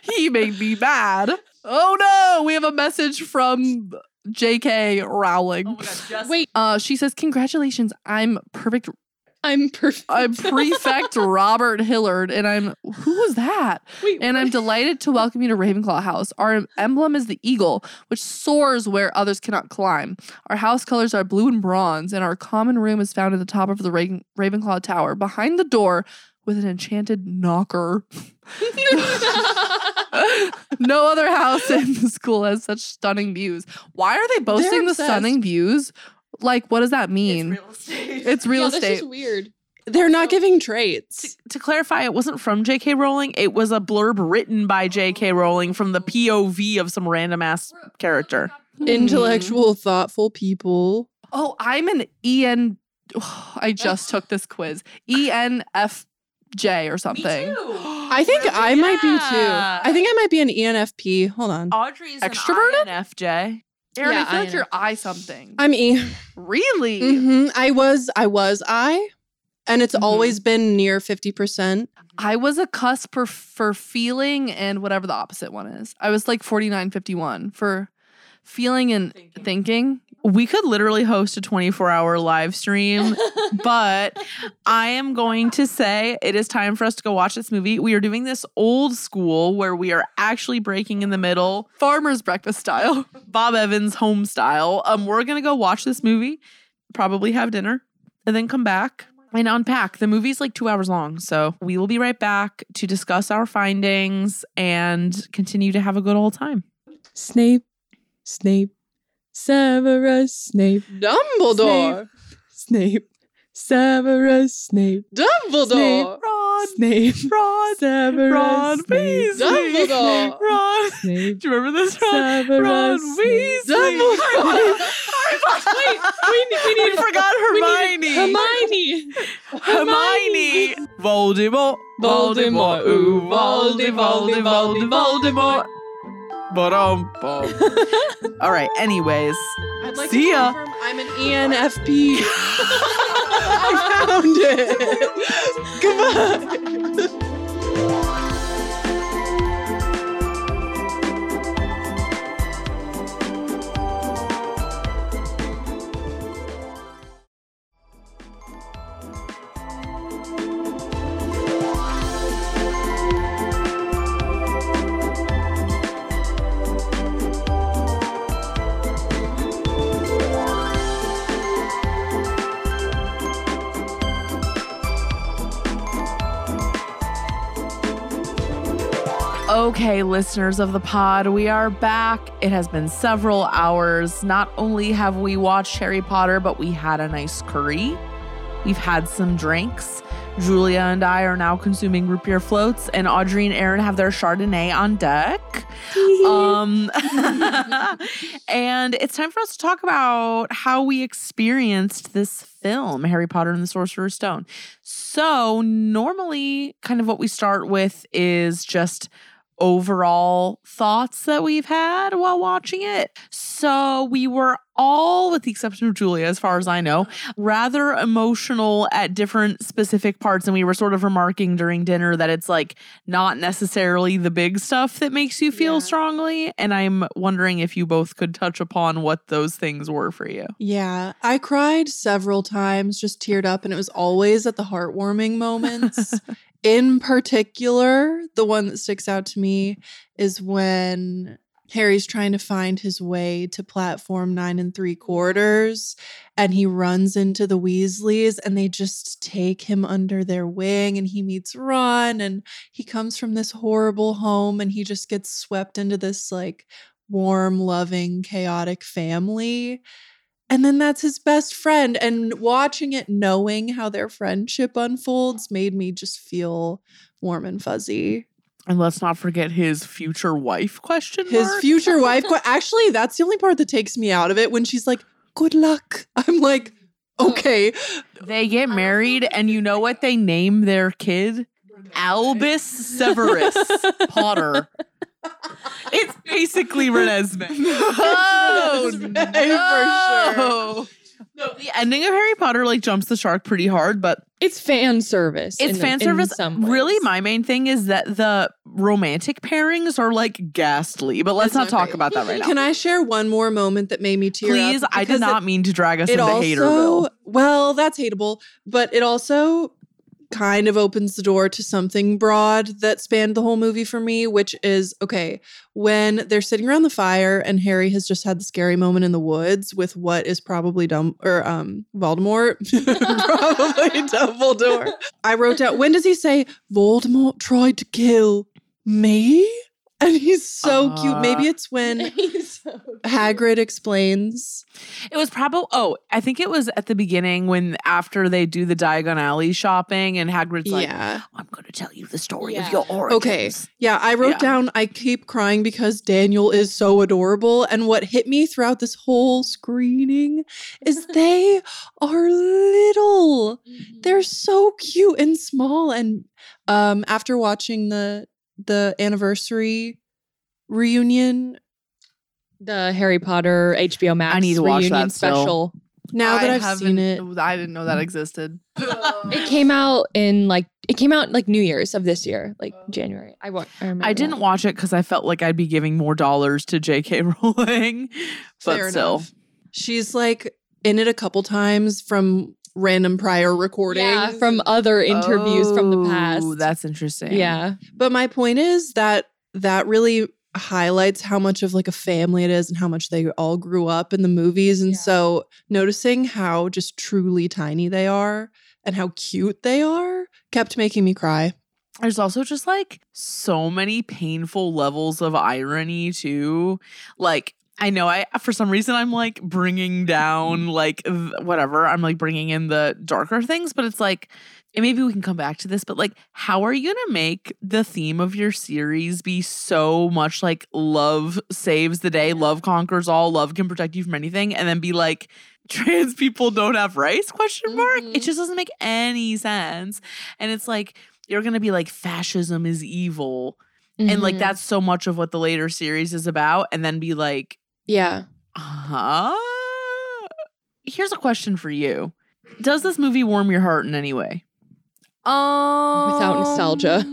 he made me mad. Oh no, we have a message from J.K. Rowling. Oh my god, just Wait, Uh, she says, "Congratulations, I'm perfect. I'm perfect. I'm prefect Robert Hilliard, and I'm who was that? Wait, and I'm delighted to welcome you to Ravenclaw House. Our emblem is the eagle, which soars where others cannot climb. Our house colors are blue and bronze, and our common room is found at the top of the Ra- Ravenclaw Tower, behind the door, with an enchanted knocker. no other house in the school has such stunning views. Why are they boasting the stunning views? Like, what does that mean? It's real estate. It's real yeah, estate. That's just weird. they're not giving traits. to clarify, it wasn't from J.K. Rowling. It was a blurb written by J.K. Oh. Rowling from the POV of some random ass character. Hmm. Intellectual, thoughtful people. Oh, I'm an EN. I just took this quiz. E ENFJ or something. I think I might be too. I think I might be an ENFP. Hold on. Audrey's Extroverted? an INFJ. Aaron, Yeah, I feel like I you're I something. I'm E. Really? hmm I was. I was I, and it's Mhm. always been near fifty percent. I was a cusp for, for feeling and whatever the opposite one is. I was like 49, 51 for feeling and thinking. We could literally host a 24 hour live stream, but I am going to say it is time for us to go watch this movie. We are doing this old school where we are actually breaking in the middle, Farmer's breakfast style. Bob Evans home style. Um, we're gonna go watch this movie, probably have dinner, and then come back and unpack. The movie's like two hours long, so we will be right back to discuss our findings and continue to have a good old time. Snape, Snape, Severus Snape, Dumbledore. Snape, Severus Snape, Dumbledore. Ron, Snape, Ron, Severus Ron Snape, Weasley, Dumbledore. Ron. Snape, Do you remember this, Ron? Severus Ron Weasley. Dumbledore. Wait, we, we We need forgot Hermione. Hermione. Hermione. Voldemort. Voldemort. Ooh, Voldy, Voldy, Voldy, Voldemort. Ba-dum, bum. All right. Anyways, I'd like See to ya. confirm I'm an ENFP. I found it. Goodbye. Okay, listeners of the pod, we are back. It has been several hours. Not only have we watched Harry Potter, but we had a nice curry. We've had some drinks. Julia and I are now consuming root beer floats, and Audrey and Aaron have their Chardonnay on deck. um, and it's time for us to talk about how we experienced this film, Harry Potter and the Sorcerer's Stone. So, normally, kind of what we start with is just overall thoughts that we've had while watching it. So we were all, with the exception of Julia, as far as I know, rather emotional at different specific parts. And we were sort of remarking during dinner that it's like not necessarily the big stuff that makes you feel strongly. And I'm wondering if you both could touch upon what those things were for you. Yeah, I cried several times, just teared up, and it was always at the heartwarming moments. In particular, the one that sticks out to me is when Harry's trying to find his way to platform nine and three quarters, and he runs into the Weasleys, and they just take him under their wing, and he meets Ron, and he comes from this horrible home, and he just gets swept into this like warm, loving, chaotic family. And then that's his best friend. And watching it, knowing how their friendship unfolds, made me just feel warm and fuzzy. And let's not forget his future wife question. His mark? future wife. que- Actually, that's the only part that takes me out of it when she's like, good luck. I'm like, okay. They get married, and you know what they name their kid? Albus Severus Potter. It's basically Renesmee. Oh, no. No, the ending of Harry Potter like jumps the shark pretty hard, but It's fan service. it's fan in service. Really, my main thing is that the romantic pairings are like ghastly. But let's not talk about that right now. Can I share one more moment that made me tear up? Please, I did not it- mean to drag us it into also, Haterville. Well, that's hateable, but it also kind of opens the door to something broad that spanned the whole movie for me, which is okay, when they're sitting around the fire and Harry has just had the scary moment in the woods with what is probably dumb or um Voldemort. probably Dumbledore. I wrote down when does he say Voldemort tried to kill me? And he's so cute. Uh, Maybe it's when Hagrid explains. It was probably oh, I think it was at the beginning when after they do the Diagon Alley shopping and Hagrid's like, Yeah. I'm gonna tell you the story of your origins. Okay. Yeah, I wrote Yeah. down I keep crying because Daniel is so adorable. And what hit me throughout this whole screening is they are little. They're so cute and small. And um after watching the the anniversary reunion, the Harry Potter HBO Max I need to watch reunion that still. special. now that I I've seen it, haven't- I didn't know that mm-hmm. existed. It came out in like it came out like New Year's of this year, like oh. January. I, wa- I remember. I didn't that. watch it because I felt like I'd be giving more dollars to J.K. Rowling, but Fair still, enough. she's like in it a couple times from random prior recordings. Yeah, from other interviews from the oh, past. Oh, That's interesting. Yeah. But my point is that that really highlights how much of like a family it is and how much they all grew up in the movies. And so noticing how just truly tiny they are and how cute they are kept making me cry. There's also just like so many painful levels of irony too. Like I know I for some reason I'm like bringing down like th- whatever. I'm like bringing in the darker things, but it's like and maybe we can come back to this, but like how are you going to make the theme of your series be so much like love saves the day, love conquers all, love can protect you from anything and then be like trans people don't have rights question mark? It just doesn't make any sense. And it's like you're going to be like fascism is evil. And like Mhm. that's so much of what the later series is about and then be like Yeah. huh? Here's a question for you. Does this movie warm your heart in any way? Um, Without nostalgia.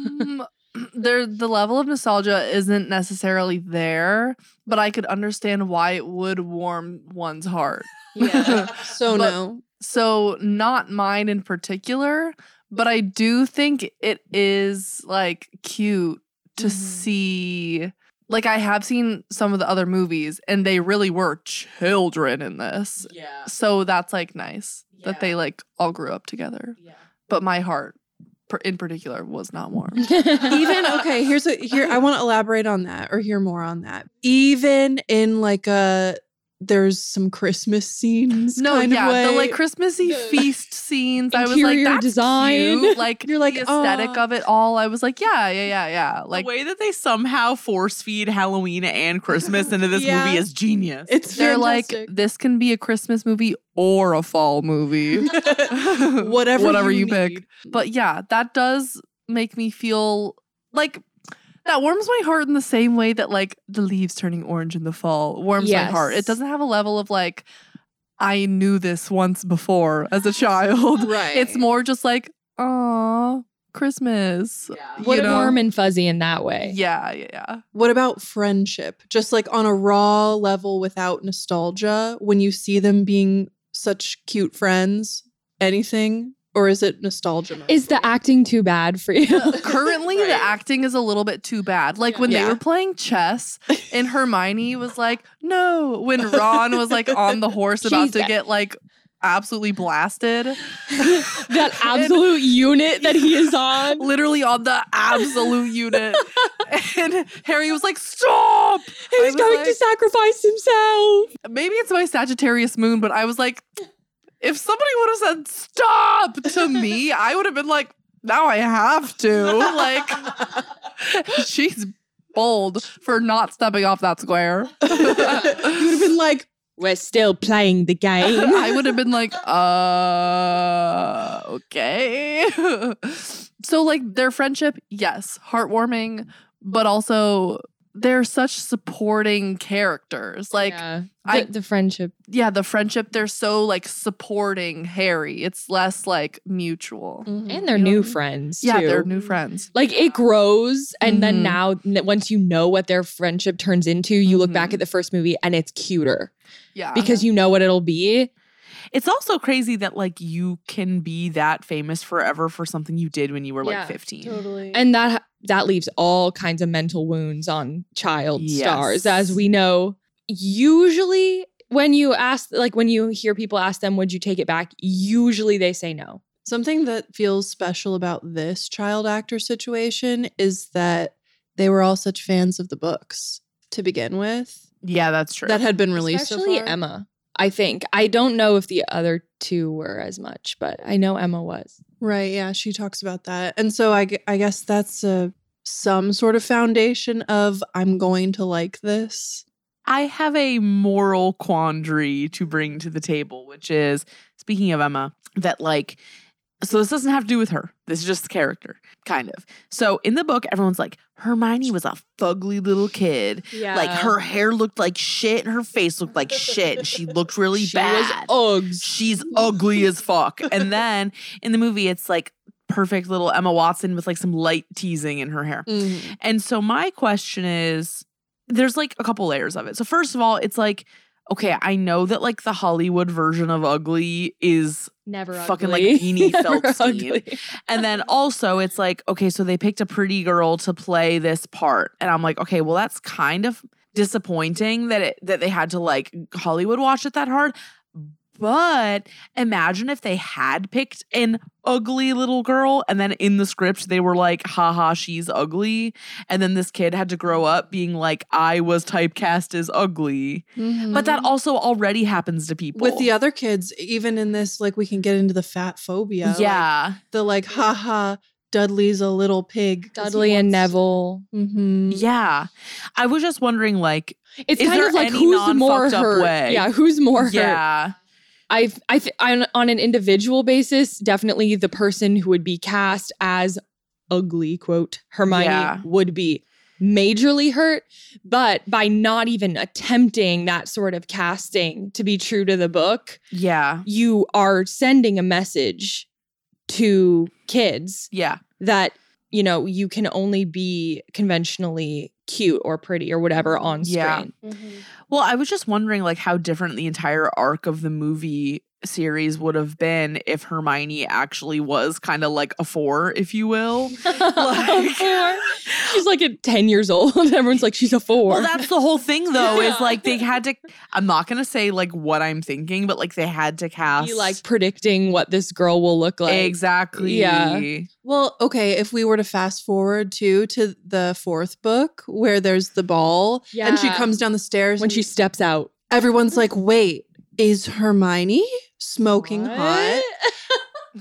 there, the level of nostalgia isn't necessarily there, but I could understand why it would warm one's heart. Yeah. so But- no. So, not mine in particular, but I do think it is like cute to see. Like, I have seen some of the other movies, and they really were children in this. Yeah. So, that's like nice that they like all grew up together. Yeah. But my heart, in particular, was not warm. Even okay, here's a here I want to elaborate on that or hear more on that. Even in like a there's some Christmas scenes. No, kind yeah, of way. the like Christmassy feast scenes. I was like, interior that's design. cute. Like You're like, the aesthetic "Aw." of it all. I was like, yeah, yeah, yeah, yeah. Like Like the way that they somehow force feed Halloween and Christmas into this Yeah. movie is genius. it's they're fantastic. like, this can be a Christmas movie or a fall movie. Whatever whatever you you, pick. But yeah, that does make me feel like that warms my heart in the same way that like the leaves turning orange in the fall warms my heart. It doesn't have a level of like I knew this once before as a child. Right. It's more just like, oh, Christmas. What know? warm and fuzzy in that way. Yeah, yeah, yeah. What about friendship? Just like on a raw level without nostalgia, when you see them being such cute friends, anything? Or is it nostalgia? mode? Is the acting too bad for you? Currently, the acting is a little bit too bad. Like when they Yeah. were playing chess, and Hermione was like, "No," when Ron was like on the horse about She's to got- get like absolutely blasted. that absolute unit that he is on. literally on the absolute unit. and Harry was like, "Stop!" I He's was going like- to sacrifice himself. Maybe it's my Sagittarius moon, but I was like, if somebody would have said "stop" to me, I would have been like, "Now I have to." Like, she's bold for not stepping off that square. you would have been like, We're still playing the game. I would have been like, uh, okay. so, like, their friendship, yes, heartwarming, but also they're such supporting characters. Like, yeah. I- the, the friendship. yeah, the friendship, they're so like supporting Harry. It's less like mutual. And they're new friends. Yeah, too. they're new friends. Like it grows, and then Mhm. now once you know what their friendship turns into, you look back Mhm. at the first movie and it's cuter Yeah. because you know what it'll be. It's also crazy that like you can be that famous forever for something you did when you were like 15. totally. And that that leaves all kinds of mental wounds on child stars, as we know. Usually, when you ask, like when you hear people ask them, "Would you take it back?" Usually, they say no. Something that feels special about this child actor situation is that they were all such fans of the books to begin with Yeah, that's true. that had been released Especially so far. Emma. I think I don't know if the other two were as much, but I know Emma was. Right. Yeah. She talks about that. And so I, I guess that's a, some sort of foundation of I'm going to like this. I have a moral quandary to bring to the table, which is speaking of Emma, that like, so this doesn't have to do with her. This is just the character, kind of. So in the book, everyone's like, Hermione was a fugly little kid. Yeah. Like her hair looked like shit and her face looked like shit. And she looked really She was bad. Uggs. She's ugly as fuck. And then in the movie, it's like perfect little Emma Watson with like some light teasing in her hair. Mm-hmm. And so my question is there's like a couple layers of it. So first of all, it's like okay, I know that like the Hollywood version of ugly is Never fucking ugly. like Beanie felt ugly. And then also it's like okay, so they picked a pretty girl to play this part. And I'm like, okay, well that's kind of disappointing that it that they had to like Hollywood watch it that hard. But imagine if they had picked an ugly little girl and then in the script they were like, haha, she's ugly. And then this kid had to grow up being like, I was typecast as ugly. But that also already happens to people. Mm-hmm. With the other kids, even in this, like we can get into the fat phobia. like, Yeah. the like, haha, Dudley's a little pig. he Dudley and wants- Neville. Mhm. Yeah. I was just wondering, like, It's Is kind there of like any who's more non-fucked up hurt. way? Yeah, who's more hurt? I've I th- on, on an individual basis, definitely the person who would be cast as ugly quote Hermione Yeah. would be majorly hurt, but by not even attempting that sort of casting to be true to the book, Yeah. you are sending a message to kids Yeah. that you know you can only be conventionally cute or pretty or whatever on screen. Yeah. Well, I was just wondering, like, how different the entire arc of the movie series would have been if Hermione actually was kind of like a four, if you will. Like- four. She's like at 10 years old. Everyone's like, she's a four. Well, that's the whole thing, though, is like they had to. I'm not gonna say like what I'm thinking, but like they had to cast Be like predicting what this girl will look like. exactly. Yeah. Well, okay, if we were to fast forward to to the fourth book where there's the ball and she comes down the stairs When and she steps out. everyone's like, "Wait, is Hermione smoking hot?"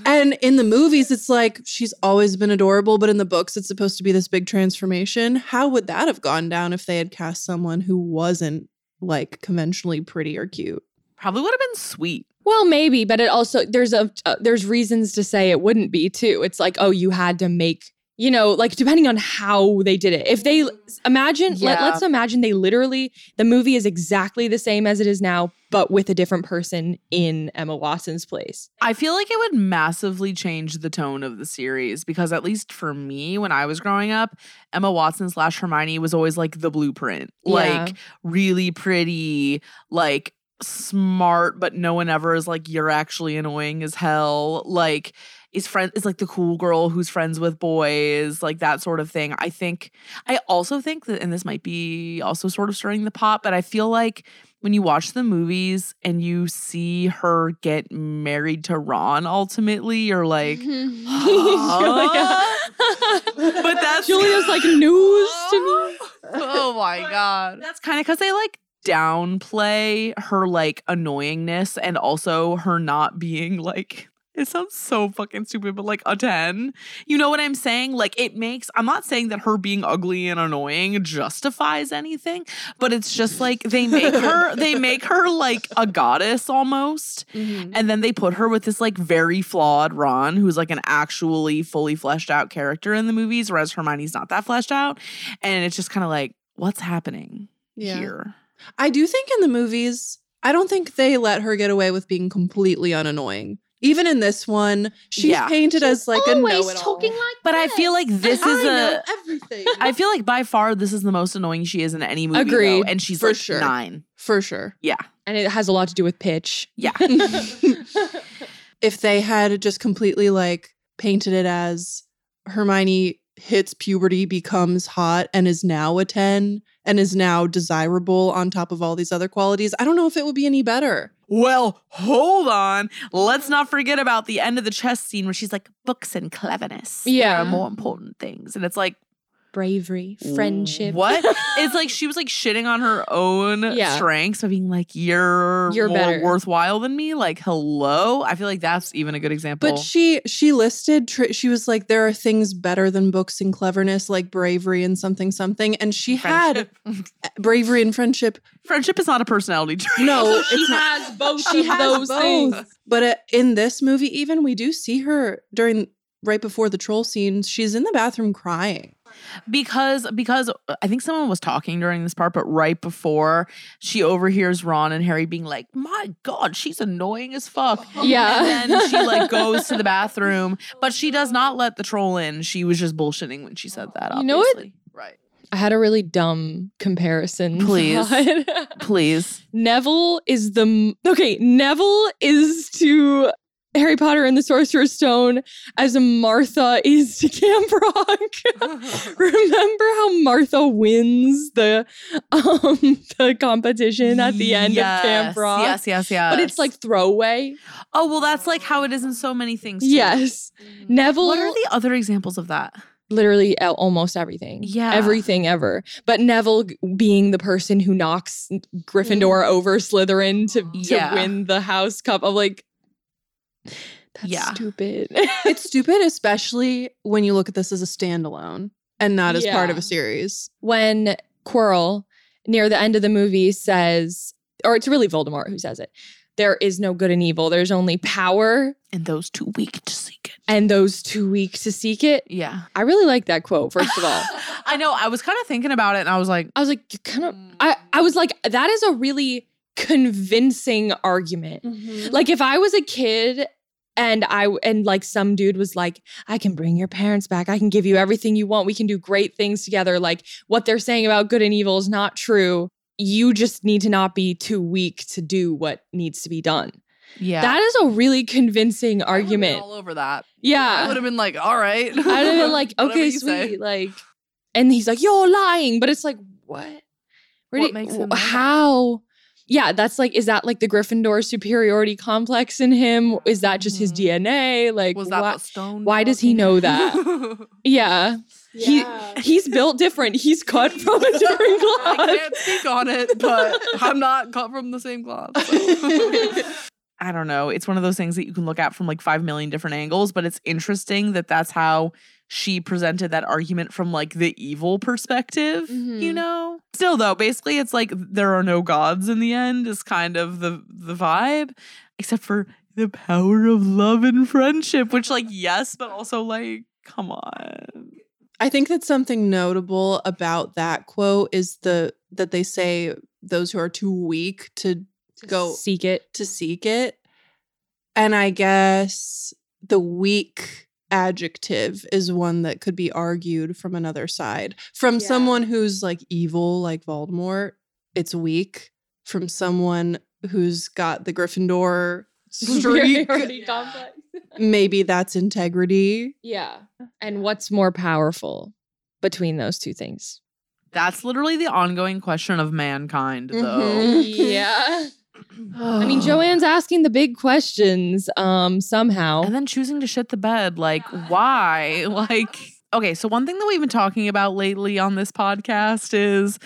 And in the movies, it's like she's always been adorable, but in the books, it's supposed to be this big transformation. How would that have gone down if they had cast someone who wasn't like conventionally pretty or cute? Probably would have been sweet. Well, maybe, but it also there's a uh, there's reasons to say it wouldn't be too. It's like, oh, you had to make you know, like depending on how they did it. If they imagine, let, Yeah. let's imagine they literally, the movie is exactly the same as it is now, but with a different person in Emma Watson's place. I feel like it would massively change the tone of the series because, at least for me, when I was growing up, Emma Watson slash Hermione was always like the blueprint. Yeah. Like, really pretty, like smart, but no one ever is like, you're actually annoying as hell. Like, is friend is like the cool girl who's friends with boys, like that sort of thing. I think I also think that and this might be also sort of stirring the pot, but I feel like when you watch the movies and you see her get married to Ron ultimately, you're like, mm-hmm. but that's Julia's like news to me. oh my god. That's kind of because they like downplay her like annoyingness and also her not being like it sounds so fucking stupid, but like a 10. You know what I'm saying? Like it makes I'm not saying that her being ugly and annoying justifies anything, but it's just like they make her they make her like a goddess almost. Mm-hmm. And then they put her with this like very flawed Ron, who's like an actually fully fleshed out character in the movies, whereas Hermione's not that fleshed out. And it's just kind of like, what's happening Yeah. here? I do think in the movies, I don't think they let her get away with being completely unannoying. Even in this one, she's Yeah. painted as like a Always know-it-all. talking like But I feel like this I is know a everything. I feel like by far this is the most annoying she is in any movie. though, Agreed. and she's For like sure. nine. For sure. Yeah. And it has a lot to do with pitch. Yeah. if they had just completely like painted it as Hermione hits puberty, becomes hot, and is now a 10 and is now desirable on top of all these other qualities, I don't know if it would be any better. Well, hold on. Let's not forget about the end of the chess scene where she's like, books and cleverness. Yeah. are more important things. And it's like, Bravery, friendship. What? it's like she was like shitting on her own Yeah. strengths by being like, you're, You're more better. worthwhile than me. Like, hello. I feel like that's even a good example. But she she listed tr- she was like there are things better than books and cleverness like bravery and something something and she had bravery and friendship. Friendship is not a personality trait. No, She it's not. has both She of has those both. things. But uh, in this movie, even we do see her during right before the troll scenes. She's in the bathroom crying. Because because I think someone was talking during this part, but right before she overhears Ron and Harry being like, "My God, she's annoying as fuck." Yeah. and then she like goes to the bathroom, but she does not let the troll in. She was just bullshitting when she said that. You know what? Right? I had a really dumb comparison. Please. Please. Neville is the okay. Neville is to Harry Potter and the Sorcerer's Stone as Martha is to Camp Rock. Remember how Martha wins the um the competition at the end of Camp Rock? Yes, yes, yes. But it's like throwaway. oh well, that's like how it is in so many things. Too. Yes. Neville What are the other examples of that? literally almost everything. Yeah. Everything ever. But Neville being the person who knocks Gryffindor over Slytherin to, to Mm. Yeah. win the house cup. I'm like, that's Yeah. stupid. It's stupid, especially when you look at this as a standalone and not as part of a series. when Quirrell near the end of the movie says, or it's really Voldemort who says it, there is no good and evil. There's only power And those too weak to seek it. and those too weak to seek it. Yeah. I really like that quote, first of all. I know. I was kind of thinking about it, and I was like, I was like, you kind of, I, hmm. I was like, that is a really convincing argument. Mm-hmm. Like if I was a kid and I and like some dude was like, I can bring your parents back. I can give you everything you want. We can do great things together. Like what they're saying about good and evil is not true. You just need to not be too weak to do what needs to be done. yeah. That is a really convincing I would've been argument. all over that. Yeah. I would have been like, all right. I'd have been like, okay, you say. sweet. Like, and he's like, you're lying. But it's like, what? Where What did- makes him how? Yeah, that's like, is that like the Gryffindor superiority complex in him? Is that just his mm-hmm. DNA? Like, Was that why, the stone? why does he know that? yeah. He he's built different. He's cut from a different cloth. I can't speak on it, but I'm not cut from the same cloth. so. I don't know. It's one of those things that you can look at from like 5 million different angles, but it's interesting that that's how she presented that argument from like the evil perspective, you Mhm. know? Still though, basically it's like there are no gods in the end is kind of the the vibe except for the power of love and friendship, which like yes, but also like come on. I think that something notable about that quote is the that they say those who are too weak to, go seek it to seek it. And I guess the weak adjective is one that could be argued from another side. From someone who's like evil like Voldemort, it's weak. From someone who's got the Gryffindor streak, maybe that's integrity. Yeah. And what's more powerful between those two things? That's literally the ongoing question of mankind, though. Mm-hmm. yeah. I mean, Joanne's asking the big questions um somehow. And then choosing to shit the bed. Like, why? Like, okay, so one thing that we've been talking about lately on this podcast is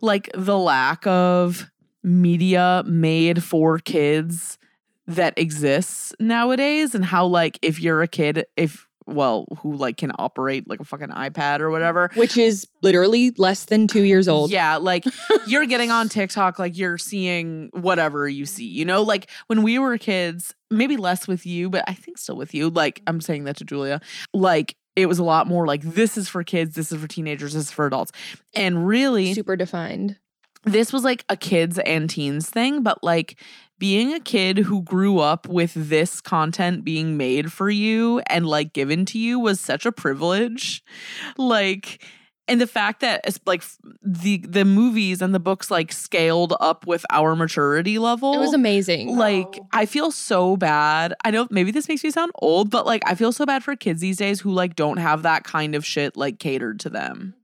like the lack of media made for kids that exists nowadays and how like if you're a kid if well who like can operate like a fucking iPad or whatever Which is literally less than two years old. yeah, like you're getting on TikTok, like you're seeing whatever you see, you know? Like when we were kids, maybe less with you, but I think still with you. Like I'm saying that to Julia. Like it was a lot more like this is for kids, this is for teenagers, this is for adults. And really Super defined. this was like a kids and teens thing, but like being a kid who grew up with this content being made for you and like given to you was such a privilege. Like, and the fact that it's like the the movies and the books like scaled up with our maturity level. It was amazing. Like, oh. I feel so bad. I know maybe this makes me sound old, but like I feel so bad for kids these days who like don't have that kind of shit like catered to them.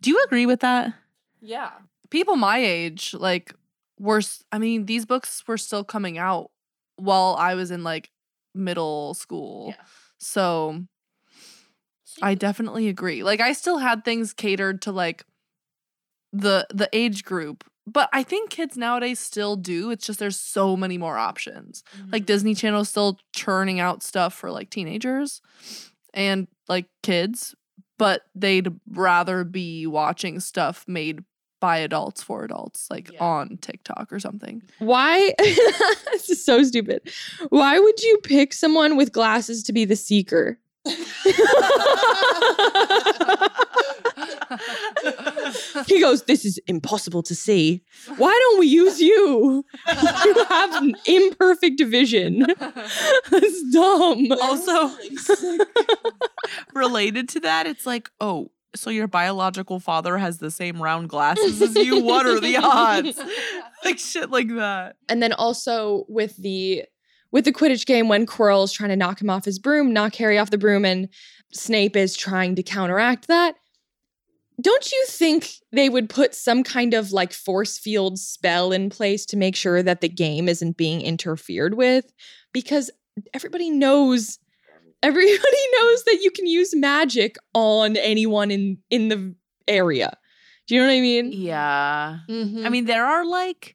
Do you agree with that? Yeah. People my age, like, were, I mean, these books were still coming out while I was in like middle school. So I definitely agree. Like, I still had things catered to like the the age group but i think kids nowadays still do it's just there's so many more options like mm-hmm. disney channel is still churning out stuff for like teenagers and like kids but they'd rather be watching stuff made by adults for adults like on tiktok or something Why? this is so stupid. Why would you pick someone with glasses to be the seeker? he goes, This is impossible to see. Why don't we use you? You have an imperfect vision. That's dumb. Also, related to that, it's like, oh, so your biological father has the same round glasses as you? What are the odds? like shit like that. And then also with the with the Quidditch game when Quirrell's trying to knock him off his broom, knock Harry off the broom, and Snape is trying to counteract that. Don't you think they would put some kind of like force field spell in place to make sure that the game isn't being interfered with? Because everybody knows everybody knows that you can use magic on anyone in in the area. Do you know what I mean? Yeah. Mm-hmm. I mean, there are like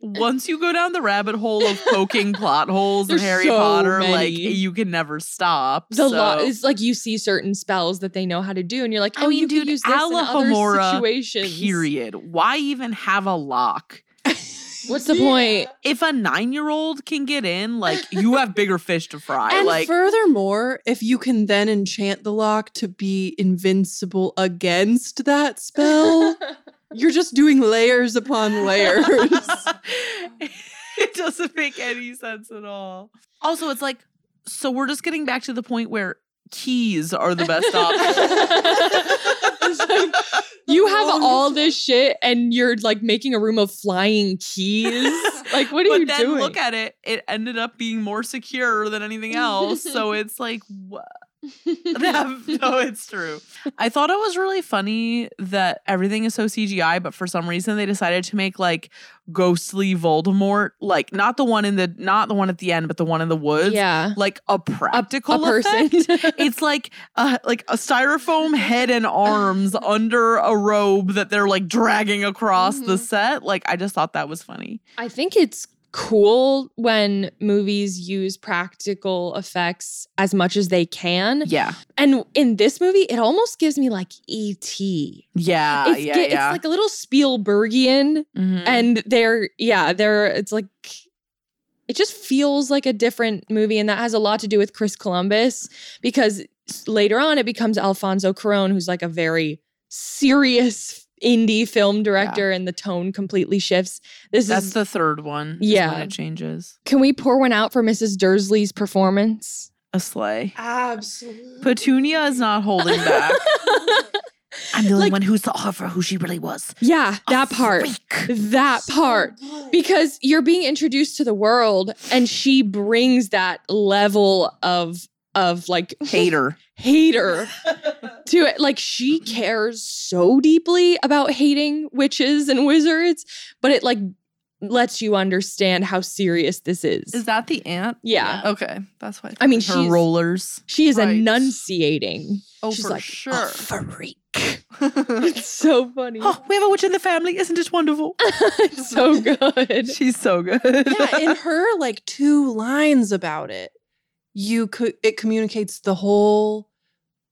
once you go down the rabbit hole of poking plot holes in Harry so Potter, like you can never stop. The so- it's like you see certain spells that they know how to do, and you're like, oh, I mean, you dude, use this in other Alohomora, situations. period. Why even have a lock? What's the point? If a nine-year-old can get in, like you have bigger fish to fry. And like furthermore, if you can then enchant the lock to be invincible against that spell, you're just doing layers upon layers. it doesn't make any sense at all. Also, it's like, so we're just getting back to the point where keys are the best option. You have all this shit, and you're like making a room of flying keys. like, what are but you then doing? look at it, it ended up being more secure than anything else. so it's like, what? no, it's true. I thought it was really funny that everything is so CGI, but for some reason they decided to make like ghostly Voldemort, like not the one in the not the one at the end, but the one in the woods. Yeah. Like a practical a person. it's like a like a styrofoam head and arms under a robe that they're like dragging across the mm-hmm. set. Like I just thought that was funny. I think it's cool when movies use practical effects as much as they can. Yeah. And in this movie, it almost gives me like E.T. Yeah, it's, yeah, ge- yeah. it's like a little Spielbergian, Mhm. and they're yeah, they're it's like it just feels like a different movie, and that has a lot to do with Chris Columbus because later on it becomes Alfonso Cuarón, who's like a very serious indie film director, and the tone completely shifts. This That's is the third one. Yeah. when it changes. Can we pour one out for Mrs. Dursley's performance? A sleigh. Absolutely. Petunia is not holding back. I'm the only one who saw her for who she really was. Yeah, that part. That part. Because you're being introduced to the world and she brings that level of of like Hater. hater to it. Like she cares so deeply about hating witches and wizards, but it like lets you understand how serious this is. Is that the aunt? Yeah. Okay, that's why. I mean, Her she's rollers. she is Right. enunciating. Oh, She's for like, oh, sure. "A freak. it's so funny. Oh, we have a witch in the family. Isn't it wonderful? it's so good. She's so good. yeah, in her like two lines about it, you could it communicates the whole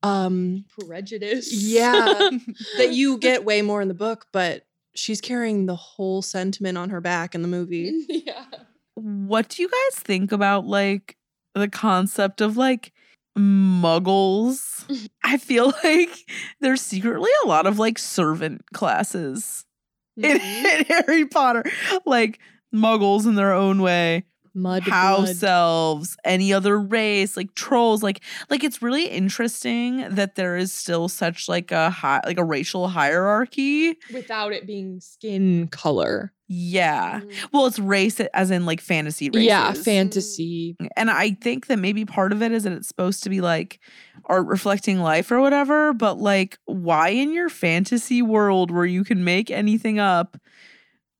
um Prejudice. yeah that you get way more in the book, but she's carrying the whole sentiment on her back in the movie. yeah. what do you guys think about like the concept of like muggles? I feel like there's secretly a lot of like servant classes in, in Harry Potter. Like muggles in their own way. Mud house blood. elves, any other race, like trolls, like like it's really interesting that there is still such like a high like a racial hierarchy. without it being skin color. Yeah. Mm-hmm. Well, it's race as in like fantasy races. Yeah, fantasy. Mm. And I think that maybe part of it is that it's supposed to be like art reflecting life or whatever, but like why in your fantasy world where you can make anything up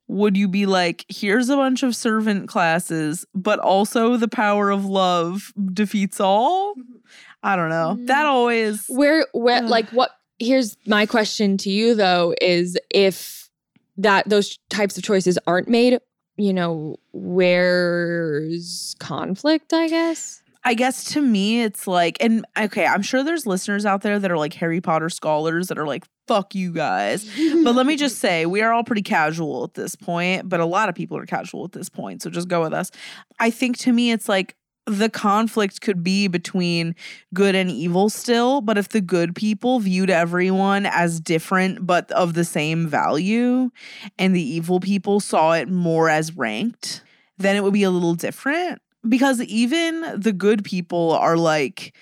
would you be like here's a bunch of servant classes, but also the power of love defeats all? Mm-hmm. I don't know. That mm. always Where where like what here's my question to you though is if that those types of choices aren't made, you know, where's conflict, I guess? I guess to me, it's like, and okay, I'm sure there's listeners out there that are like Harry Potter scholars that are like, fuck you guys. but let me just say, we are all pretty casual at this point, but a lot of people are casual at this point. So just go with us. I think to me, it's like, the conflict could be between good and evil still, but if the good people viewed everyone as different but of the same value, and the evil people saw it more as ranked, then it would be a little different. Because even the good people are like,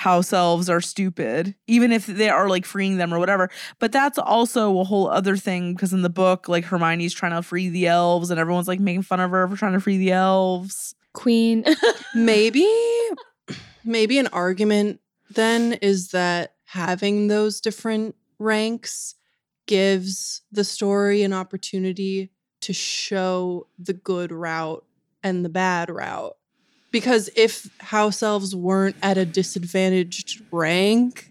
house elves are stupid, even if they are like freeing them or whatever. But that's also a whole other thing because in the book, like Hermione's trying to free the elves and everyone's like making fun of her for trying to free the elves. Queen. maybe maybe an argument then is that having those different ranks gives the story an opportunity to show the good route and the bad route because if house elves weren't at a disadvantaged rank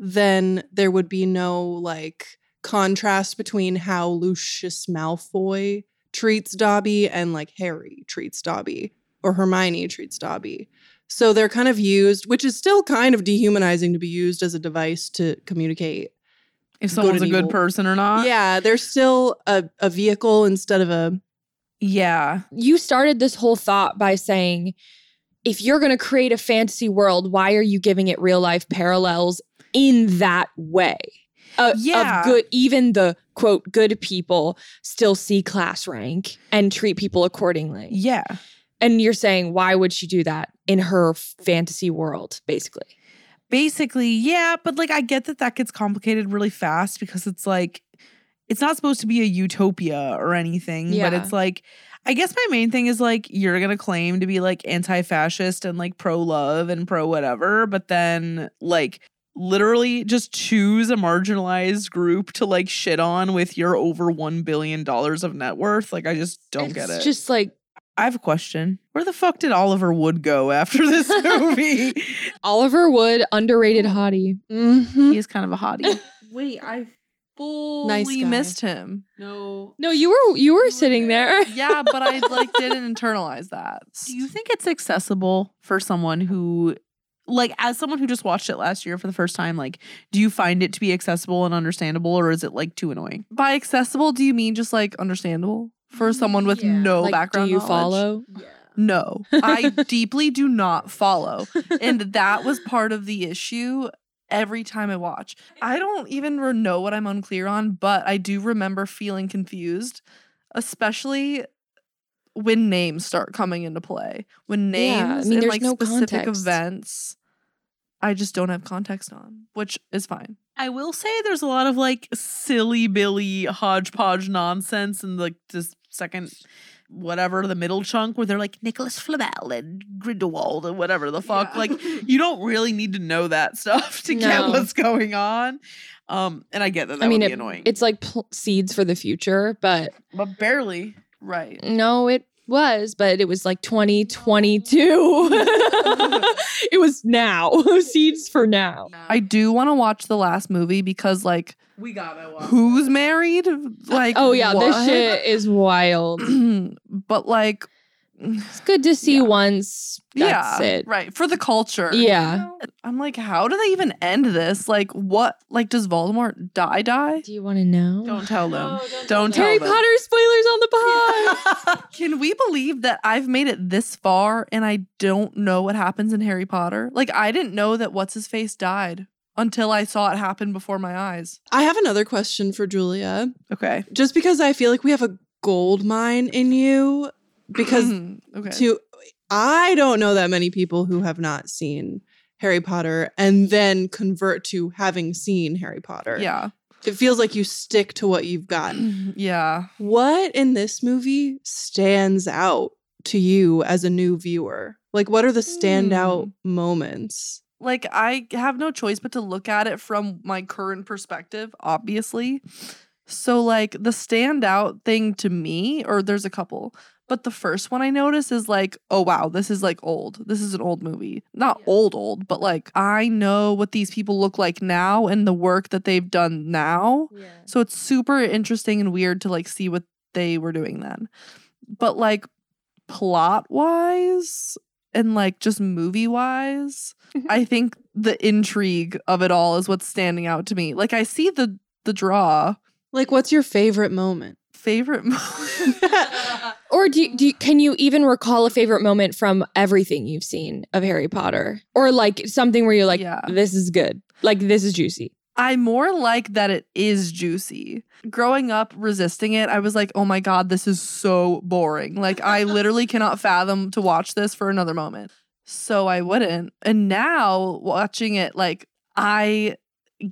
then there would be no like contrast between how Lucius Malfoy treats Dobby and like Harry treats Dobby or Hermione treats Dobby. So they're kind of used, which is still kind of dehumanizing to be used as a device to communicate. If someone's and a good evil. person or not. Yeah, they're still a, a vehicle instead of a. Yeah. You started this whole thought by saying if you're going to create a fantasy world, why are you giving it real life parallels in that way? Uh, Yeah. Of good, even the quote, good people still see class rank and treat people accordingly. Yeah. And you're saying, why would she do that in her fantasy world, basically? Basically, yeah, but like I get that that gets complicated really fast because it's like it's not supposed to be a utopia or anything, but it's like I guess my main thing is like you're going to claim to be like anti-fascist and like pro-love and pro whatever, but then like literally just choose a marginalized group to like shit on with your over 1 billion dollars of net worth. Like I just don't get it. just like I have a question. Where the fuck did Oliver Wood go after this movie? Oliver Wood, underrated hottie. Mm-hmm. he is kind of a hottie. Wait, I fully Nice guy. missed him. No. No, you were you were sitting there. Yeah, but I like didn't internalize that. Do you think it's accessible for someone who like as someone who just watched it last year for the first time, like do you find it to be accessible and understandable or is it like too annoying? By accessible, do you mean just like understandable for someone with no Like, background? do you knowledge? follow? No, I deeply do not follow. And that was part of the issue every time I watch. I don't even know what I'm unclear on, but I do remember feeling confused, especially when names start coming into play. When names Yeah, I mean, and like no specific context. events, I just don't have context on, which is fine. I will say there's a lot of like silly Billy hodgepodge nonsense in like this second whatever the middle chunk where they're like Nicholas Flamel and Grindelwald and whatever the fuck. Like you don't really need to know that stuff to get what's going on. Um, and I get that that I mean, would be it- annoying, it's like pl- seeds for the future, but but barely. Right. no, it was, but it was like 2022. it was now. seeds for now. I do want to watch the last movie because, like, we gotta watch. who's married? Like, Oh yeah, this shit is wild. but like, It's good to see once. That's yeah, it. right for the culture. Yeah. I'm like, how do they even end this? Like, what? Like, does Voldemort die? Die? Do you want to know? Don't tell them. don't tell Harry them. Potter spoilers on the pod. Can we believe that I've made it this far and I don't know what happens in Harry Potter? Like, I didn't know that what's his face died until I saw it happen before my eyes. I have another question for Julia. Okay. Just because I feel like we have a gold mine in you, because mm, okay. to I don't know that many people who have not seen Harry Potter and then convert to having seen Harry Potter. Yeah. It feels like you stick to what you've gotten. Yeah. What in this movie stands out to you as a new viewer? Like, what are the standout hmm. moments? like I have no choice but to look at it from my current perspective, obviously. So like the standout thing to me, or there's a couple, but the first one I notice is like, oh wow, this is like old. This is an old movie. Not old old, but like I know what these people look like now and the work that they've done now. Yeah. So it's super interesting and weird to like see what they were doing then. But like plot wise and like just movie wise, mm-hmm. I think the intrigue of it all is what's standing out to me. Like I see the the draw. Like, what's your favorite moment? Favorite moment. Or do you, do you, can you even recall a favorite moment from everything you've seen of Harry Potter? Or like something where you're like, Yeah. this is good. Like this is juicy. I more like that it is juicy. Growing up resisting it, I was like, oh my God, this is so boring. Like, I literally cannot fathom to watch this for another moment. So I wouldn't. And now watching it, like, I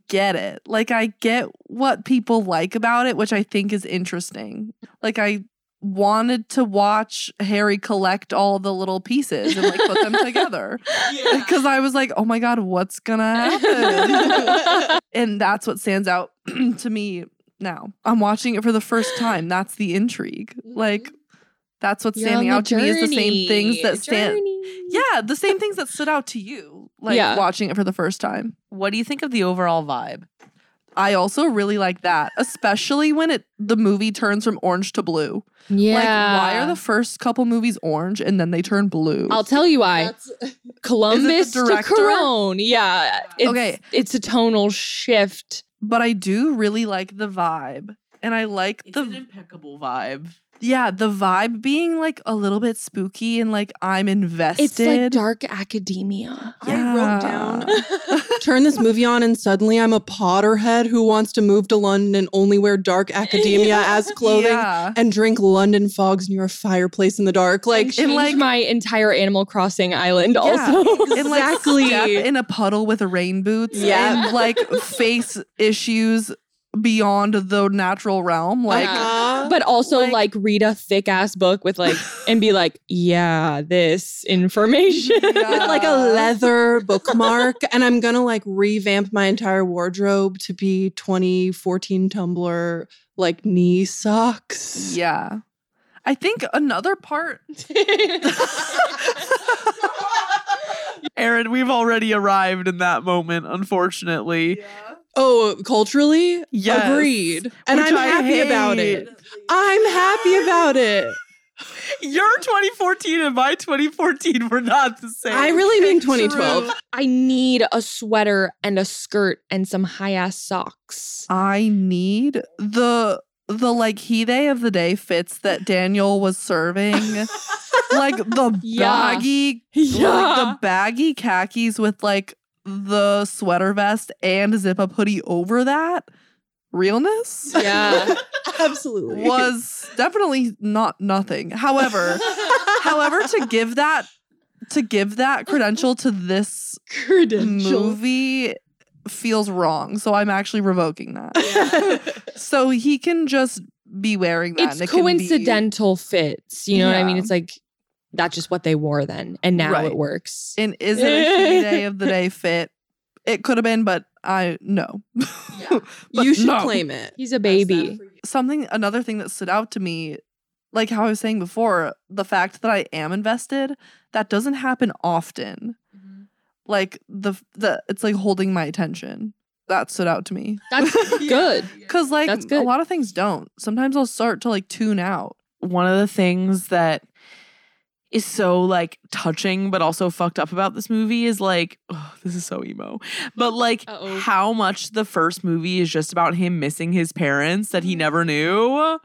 get it. Like, I get what people like about it, which I think is interesting. Like, I wanted to watch Harry collect all the little pieces and like put them together. Because I was like, oh my God, what's gonna happen? and that's what stands out to me now. I'm watching it for the first time. That's the intrigue. Like, that's what's You're standing out to me is the same things that stand. Journey. Yeah, the same things that stood out to you, like Yeah. watching it for the first time. What do you think of the overall vibe? I also really like that, especially when it the movie turns from orange to blue. Yeah. Like, why are the first couple movies orange and then they turn blue? I'll tell you why. Columbus to director? Cuarón. Yeah. It's, Okay. It's a tonal shift. but I do really like the vibe. And I like It's the an impeccable vibe. yeah, the vibe being like a little bit spooky and like I'm invested. It's like dark academia. I wrote down, turn this movie on, and suddenly I'm a Potterhead who wants to move to London and only wear dark academia as clothing Yeah. and drink London fogs near a fireplace in the dark. Like, Change like- my entire Animal Crossing island Yeah, also. and like Exactly. in a puddle with rain boots Yeah. and like face issues beyond the natural realm. Like uh, but also Like- like, read a thick ass book with like and be like, yeah, this information. with like a leather bookmark, and I'm gonna like revamp my entire wardrobe to be 2014 Tumblr like knee socks. yeah. I think another part Aaron, we've already arrived in that moment, unfortunately. Oh, culturally, Yes. agreed, and Which I'm I happy about it. I'm happy about it. Your 2014 and my 2014 were not the same. I really mean 2012. I need a sweater and a skirt and some high ass socks. I need the the like he day of the day fits that Daniel was serving. like the Yeah. baggy Yeah. like the baggy khakis with like the sweater vest and zip up hoodie over that realness Yeah. Absolutely. was definitely not nothing. However, however to give that to give that credential to this Credential. movie feels wrong. So I'm actually revoking that. so he can just be wearing that. and It's it can be- coincidental fits. You know what I mean? It's like that's just what they wore then, and now Right. it works. And is it a he day of the day fit? It could have been, but I no. But you should no. claim it. He's a baby. Something another thing that stood out to me, like how I was saying before, the fact that I am invested, that doesn't happen often. Mm-hmm. Like the the it's like holding my attention. That stood out to me. That's good. Cause like That's a lot of things don't. Sometimes I'll start to like tune out. one of the things that is so like touching but also fucked up about this movie is like oh, this is so emo. But like Uh-oh. how much the first movie is just about him missing his parents that he mm. never knew?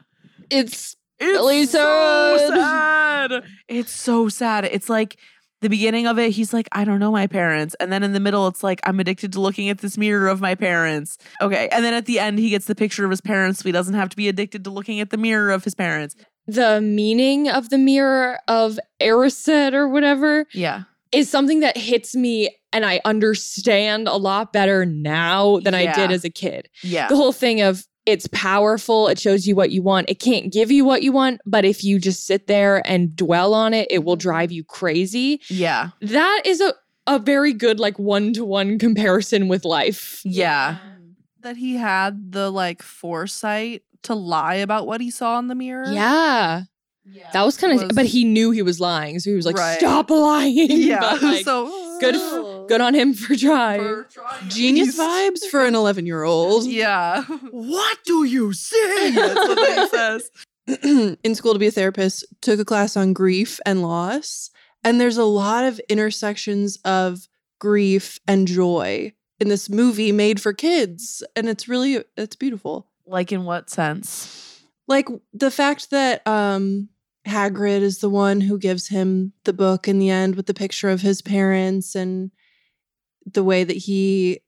It's it's really so sad. sad. It's so sad. It's like the beginning of it he's like i don't know my parents. And then in the middle it's like i'm addicted to looking at this mirror of my parents. Okay. And then at the end he gets the picture of his parents so he doesn't have to be addicted to looking at the mirror of his parents the meaning of the mirror of Erised or whatever yeah is something that hits me and I understand a lot better now than I did as a kid. yeah The whole thing of it's powerful, it shows you what you want. It can't give you what you want, but if you just sit there and dwell on it, it will drive you crazy. yeah That is a a very good like one-to-one comparison with life. Yeah. Um, that he had the like foresight to lie about what he saw in the mirror. Yeah. That was kind of but he knew he was lying, so he was like Right. stop lying. Yeah. But, like, so good f- oh. good on him for trying. Genius vibes for an 11 year old. Yeah. What do you see? That's what he says. in school to be a therapist, took a class on grief and loss. And there's a lot of intersections of grief and joy in this movie made for kids. And it's really, it's beautiful. Like in what sense? Like the fact that um Hagrid is the one who gives him the book in the end with the picture of his parents and the way that he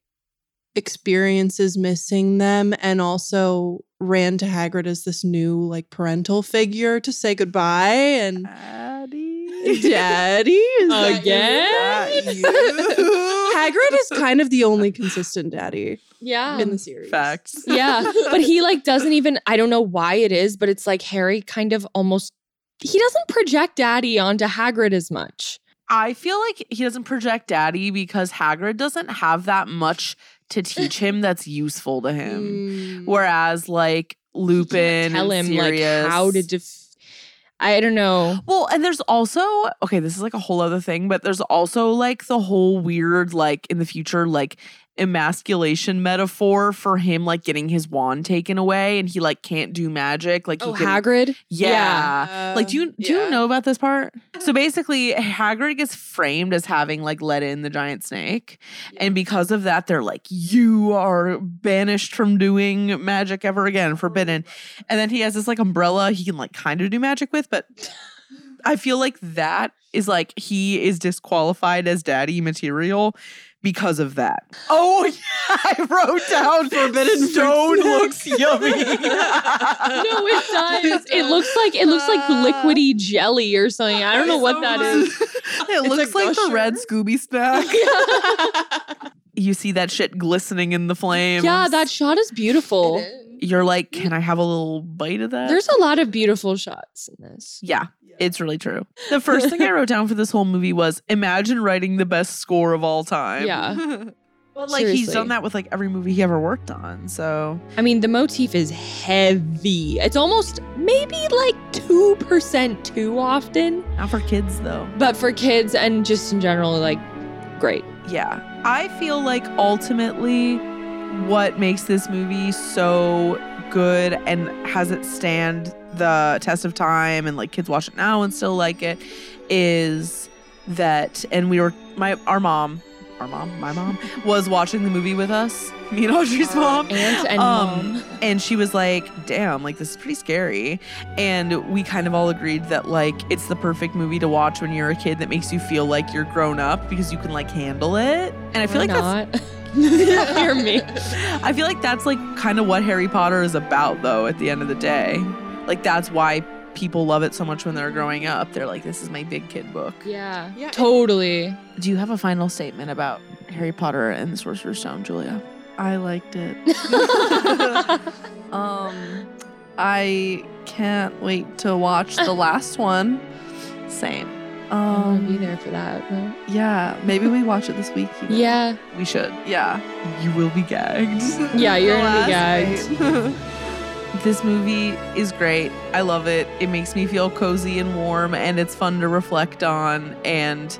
experiences missing them and also ran to Hagrid as this new like parental figure to say goodbye and Daddy. Daddy is Again? you? Hagrid is kind of the only consistent daddy Yeah. in the series. Facts. yeah, but he like doesn't even I don't know why it is, but it's like Harry kind of almost he doesn't project daddy onto Hagrid as much. I feel like he doesn't project daddy because Hagrid doesn't have that much to teach him that's useful to him. Mm. Whereas like Lupin Tell and him Sirius, like how to def- I don't know. Well, and there's also okay, this is like a whole other thing, but there's also like the whole weird like in the future like emasculation metaphor for him like getting his wand taken away and he like can't do magic like Oh, he can, Hagrid? Yeah. like do you do yeah. you know about this part? So basically Hagrid gets framed as having like let in the giant snake. And because of that they're like you are banished from doing magic ever again, forbidden. And then he has this like umbrella he can like kind of do magic with, but I feel like that is like he is disqualified as daddy material because of that. Oh yeah, I wrote down forbidden stone looks yummy. No, it does. It looks like it looks like ah. liquidy jelly or something. I don't know what that is. It looks like the red Scooby snack. you see that shit glistening in the flames. Yeah, that shot is beautiful. You're like, can I have a little bite of that? There's a lot of beautiful shots in this. Yeah, it's really true. The first thing I wrote down for this whole movie was imagine writing the best score of all time. Yeah. But like he's done that with like every movie he ever worked on. So I mean, the motif is heavy. It's almost maybe like 2% too often. not for kids though. But for kids and just in general, like, great. Yeah. I feel like ultimately what makes this movie so good and has it stand the test of time and like kids watch it now and still like it is that and we were my our mom our mom, my mom, was watching the movie with us. Me and Audrey's mom. aunt and um, mom. And she was like, damn, like this is pretty scary. And we kind of all agreed that like it's the perfect movie to watch when you're a kid that makes you feel like you're grown up because you can like handle it. And I feel Or like that's not. Hear me. I feel like that's like kind of what Harry Potter is about, though, at the end of the day. Like, that's why people love it so much when they're growing up. They're like, this is my big kid book. Yeah. yeah Totally. Do you have a final statement about Harry Potter and the Sorcerer's Stone, Julia? I liked it. um, I can't wait to watch the last one. Same. I'll Um, be there for that. but- yeah, maybe we watch it this week. you? Yeah. We should. Yeah. You will be gagged. Yeah, you're gonna be gagged. Night. This movie is great. I love it. It makes me feel cozy and warm, and it's fun to reflect on. And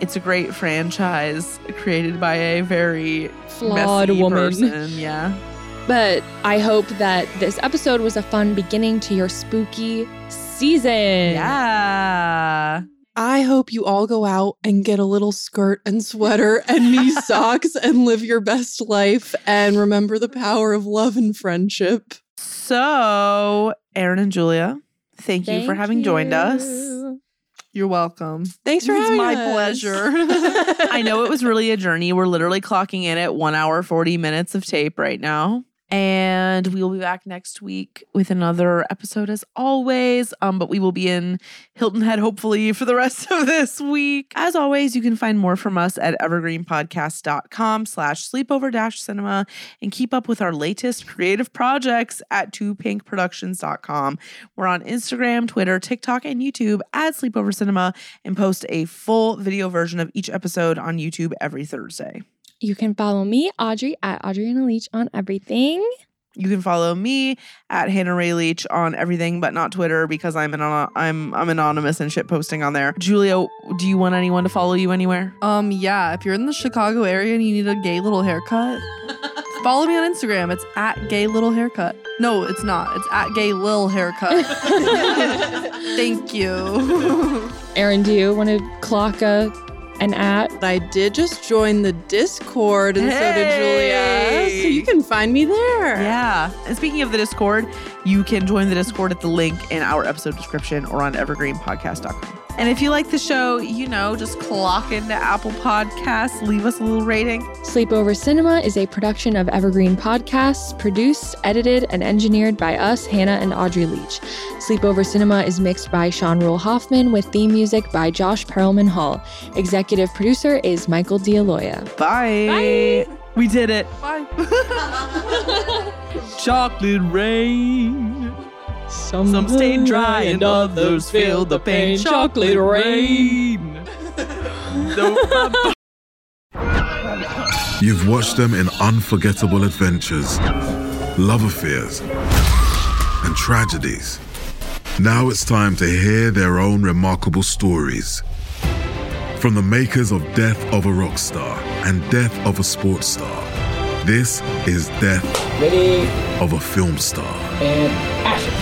it's a great franchise created by a very Flawed messy woman. Person. Yeah. But I hope that this episode was a fun beginning to your spooky season. Yeah. I hope you all go out and get a little skirt and sweater and knee socks and live your best life and remember the power of love and friendship. So, Aaron and Julia, thank, you for Thank having joined us. you. You're welcome. Thanks for It's having my us. pleasure. I know it was really a journey. We're literally clocking in at one hour, 40 minutes of tape right now. And we will be back next week with another episode as always. Um, but we will be in Hilton Head hopefully for the rest of this week. As always, you can find more from us at evergreenpodcast.com slash sleepover dash cinema and keep up with our latest creative projects at twopinkproductions.com. We're on Instagram, Twitter, TikTok, and YouTube at Sleepover Cinema and post a full video version of each episode on YouTube every Thursday. You can follow me, Audrey, at Audriana Leach on everything. You can follow me at Hannah Ray Leach on everything but not Twitter because I'm an I'm I'm anonymous and shit posting on there. Julia, do you want anyone to follow you anywhere? Um, yeah, if you're in the Chicago area and you need a gay little haircut, follow me on Instagram. It's at gay little haircut. No, it's not. It's at gay lil haircut. Thank you. Aaron, do you want to clock a an at? I did just join the Discord and so did Julia. So you can find me there. Yeah. And speaking of the Discord, you can join the Discord at the link in our episode description or on evergreenpodcast.com. And if you like the show, you know, just clock into Apple Podcasts, leave us a little rating. Sleepover Cinema is a production of Evergreen Podcasts, produced, edited, and engineered by us, Hannah and Audrey Leach. Sleepover Cinema is mixed by Sean Rule Hoffman with theme music by Josh Perlman Hall. Executive producer is Michael DeAloia. Bye. We did it. Bye. Chocolate rain. Some stay dry and others feel the pain. Chocolate rain. You've watched them in unforgettable adventures, love affairs, and tragedies. Now it's time to hear their own remarkable stories. From the makers of Death of a Rock Star and Death of a Sports Star, this is Death Ready of a Film Star. and action.